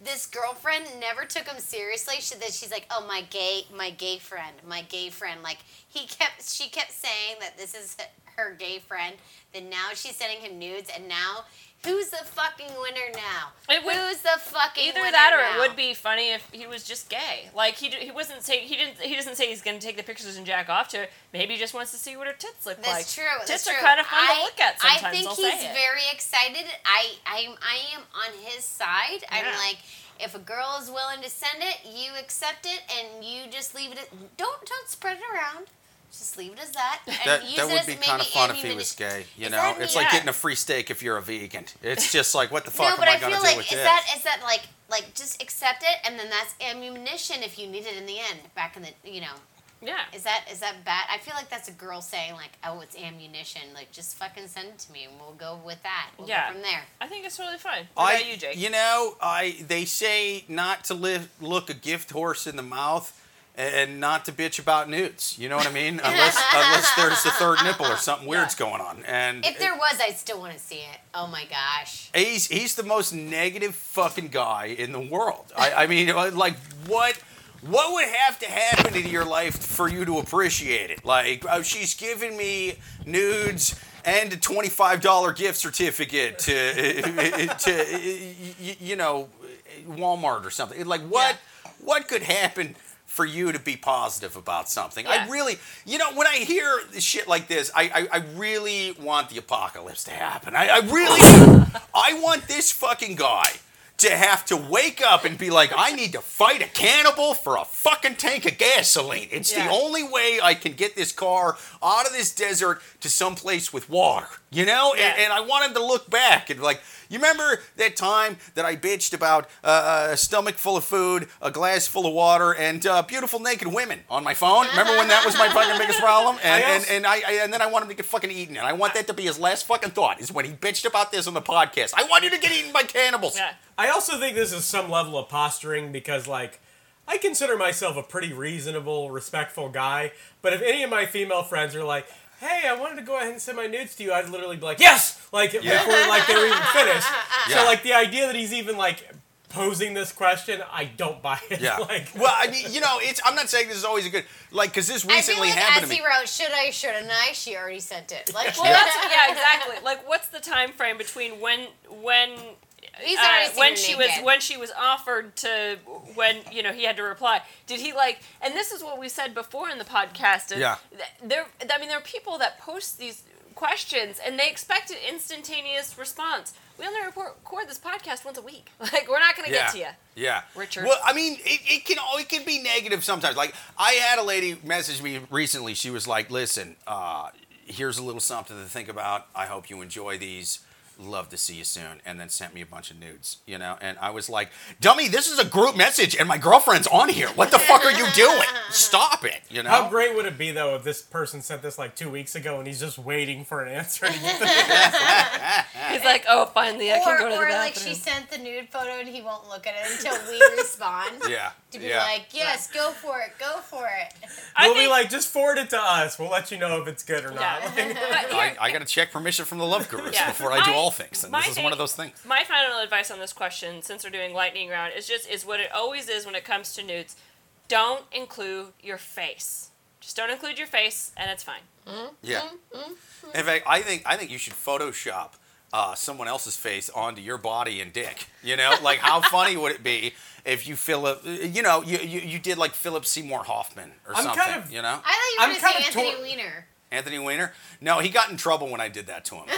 this girlfriend never took him seriously. She, that she's like, oh my gay, my gay friend, my gay friend. Like he kept, she kept saying that this is her gay friend. Then now she's sending him nudes, and now who's the fucking winner now? It would- who's the fucking winner? Either that, or now? it would be funny if he was just gay. Like he he wasn't saying he didn't he doesn't say he's going to take the pictures and jack off to her. Maybe he just wants to see what her tits look like. That's like. true. Tits That's are kind of fun I, to look at sometimes. I think I'll he's say it. very excited. I I I am on his side. I'm like, if a girl is willing to send it, you accept it, and you just leave it. At, don't don't spread it around. Just leave it as that. And That, use that it would as be kind of fun if he was gay. You know, it's me? like getting a free steak if you're a vegan. It's (laughs) just like, what the fuck No, am I, I going to feel do like with is this? that is that like like just accept it, and then that's ammunition if you need it in the end. Back in the you know. Yeah. Is that is that bad? I feel like that's a girl saying like, "Oh, it's ammunition." Like, just fucking send it to me, and we'll go with that. We'll Yeah. go from there. I think it's really fun. What I, about you, Jake? know, I they say not to live, look a gift horse in the mouth and not to bitch about nudes. You know what I mean? Unless (laughs) unless there's a third nipple or something weird's going on. And If there was, I'd still want to see it. Oh my gosh. he's he's the most negative fucking guy in the world. I, I mean, uh, like what? What would have to happen in your life for you to appreciate it? Like, oh, she's giving me nudes and a twenty-five dollar gift certificate to, (laughs) to you know, Walmart or something. Like, what? What could happen? For you to be positive about something, I really, you know, when I hear shit like this, I, I, I really want the apocalypse to happen. I, I really, I want this fucking guy to have to wake up and be like, I need to fight a cannibal for a fucking tank of gasoline. It's Yeah. the only way I can get this car out of this desert to someplace with water, you know? Yeah. And, and I want him to look back and like, you remember that time that I bitched about uh, a stomach full of food, a glass full of water, and uh, beautiful naked women on my phone? Remember when that was my fucking biggest problem? And, I and, and, I, I, and then I want him to get fucking eaten. And I want that to be his last fucking thought, is when he bitched about this on the podcast. I want you to get eaten by cannibals. yeah. I also think this is some level of posturing because, like, I consider myself a pretty reasonable, respectful guy. But if any of my female friends are like, "Hey, I wanted to go ahead and send my nudes to you," I'd literally be like, "Yes!" Like before, like they were even finished. (laughs) Yeah. So, like, the idea that he's even like posing this question, I don't buy it. Yeah. (laughs) like, well, I mean, you know, it's. I'm not saying this is always a good, like, because this I feel recently like happened as to me. he wrote, "Should I? Shouldn't I?" She already sent it. Like, (laughs) Well, that's yeah, exactly. Like, what's the time frame between when when He's uh, already seen when her she was when she was offered to when you know he had to reply? Did he like? And this is what we said before in the podcast. is Yeah. There, I mean, there are people that post these questions and they expect an instantaneous response. We only report, record this podcast once a week. (laughs) Like, we're not going to Yeah. get to you. Yeah, Richard. Well, I mean, it, it can it can be negative sometimes. Like I had a lady message me recently. She was like, "Listen, uh, here's a little something to think about. I hope you enjoy these. Love to see you soon, and then sent me a bunch of nudes, you know, and I was like, dummy, this is a group message, and my girlfriend's on here. What the fuck are you doing? Stop it, you know. How great would it be though if this person sent this like two weeks ago and he's just waiting for an answer? To get the- He's like, oh, finally, I or can go to the or bathroom. like she sent the nude photo and he won't look at it until we (laughs) respond. Yeah. To be yeah. like, yes, go for it, go for it. (laughs) I we'll be think- like, just forward it to us. We'll let you know if it's good or not. Yeah. (laughs) Like, I, I got to check permission from the love gurus Yeah. before I do My- all things, and my this is thing- one of those things. my final advice on this question, since we're doing lightning round, is just is what it always is when it comes to nudes. Don't include your face. Just don't include your face, and it's fine. Yeah. In fact, I think I think you should Photoshop uh, someone else's face onto your body and dick. You know, like how (laughs) funny would it be if you Philip, you know, you, you, you did like Philip Seymour Hoffman or I'm something. kind of- you know, I thought you I'm were going to say Anthony tor- Weiner. Anthony Weiner. No, he got in trouble when I did that to him. Um, (laughs)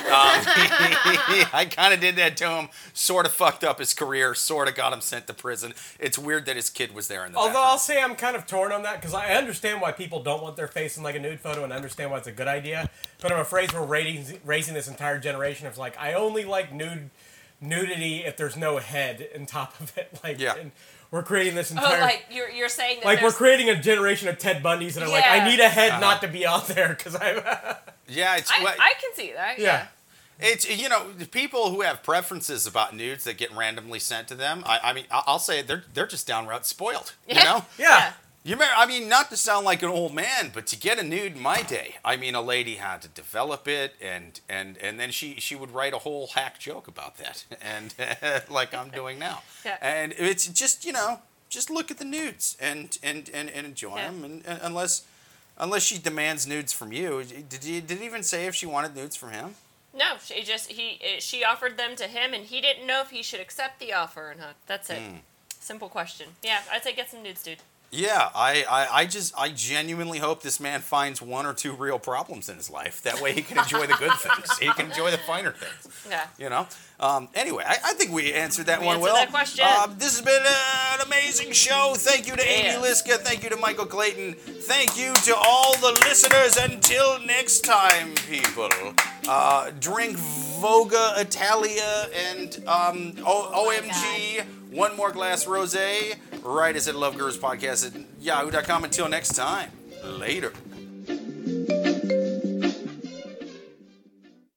I kind of did that to him. Sort of fucked up his career. Sort of got him sent to prison. It's weird that his kid was there in the Although background. I'll say I'm kind of torn on that because I understand why people don't want their face in like a nude photo and understand why it's a good idea. But I'm afraid we're raising raising this entire generation of like I only like nude nudity if there's no head in top of it. (laughs) Like Yeah. and we're creating this entire. Oh, entire like you're you're saying that like we're creating a generation of Ted Bundys that are like I need a head Uh-huh. not to be out there because I'm. (laughs) yeah, it's I, what- I can see that. yeah. It's you know the people who have preferences about nudes that get randomly sent to them. I, I mean, I- I'll say they're they're just downright spoiled. You Yeah. know, yeah. You remember? I mean, not to sound like an old man, but to get a nude in my day, I mean, a lady had to develop it, and and and then she she would write a whole hack joke about that, (laughs) and (laughs) like I'm doing now. Yeah. And it's just you know just look at the nudes and and and, and enjoy Yeah. them, and, and unless. Unless she demands nudes from you, did you did even say if she wanted nudes from him? No, she just he she offered them to him, and he didn't know if he should accept the offer or not. That's it. Hmm. Simple question. Yeah, I'd say get some nudes, dude. Yeah, I, I, I just I genuinely hope this man finds one or two real problems in his life. That way he can enjoy the good (laughs) things. He can enjoy the finer things. Yeah. You know. Um, anyway, I, I think we answered that We one answered well. that question. Uh, this has been uh, an amazing show. Thank you to Amy Yeah. Liszka. Thank you to Michael Clayton. Thank you to all the listeners. Until next time, people. Uh, drink Voga Italia and um, o- Oh OMG. One more glass rosé. Right as at Podcast at yahoo.com. Until next time. Later.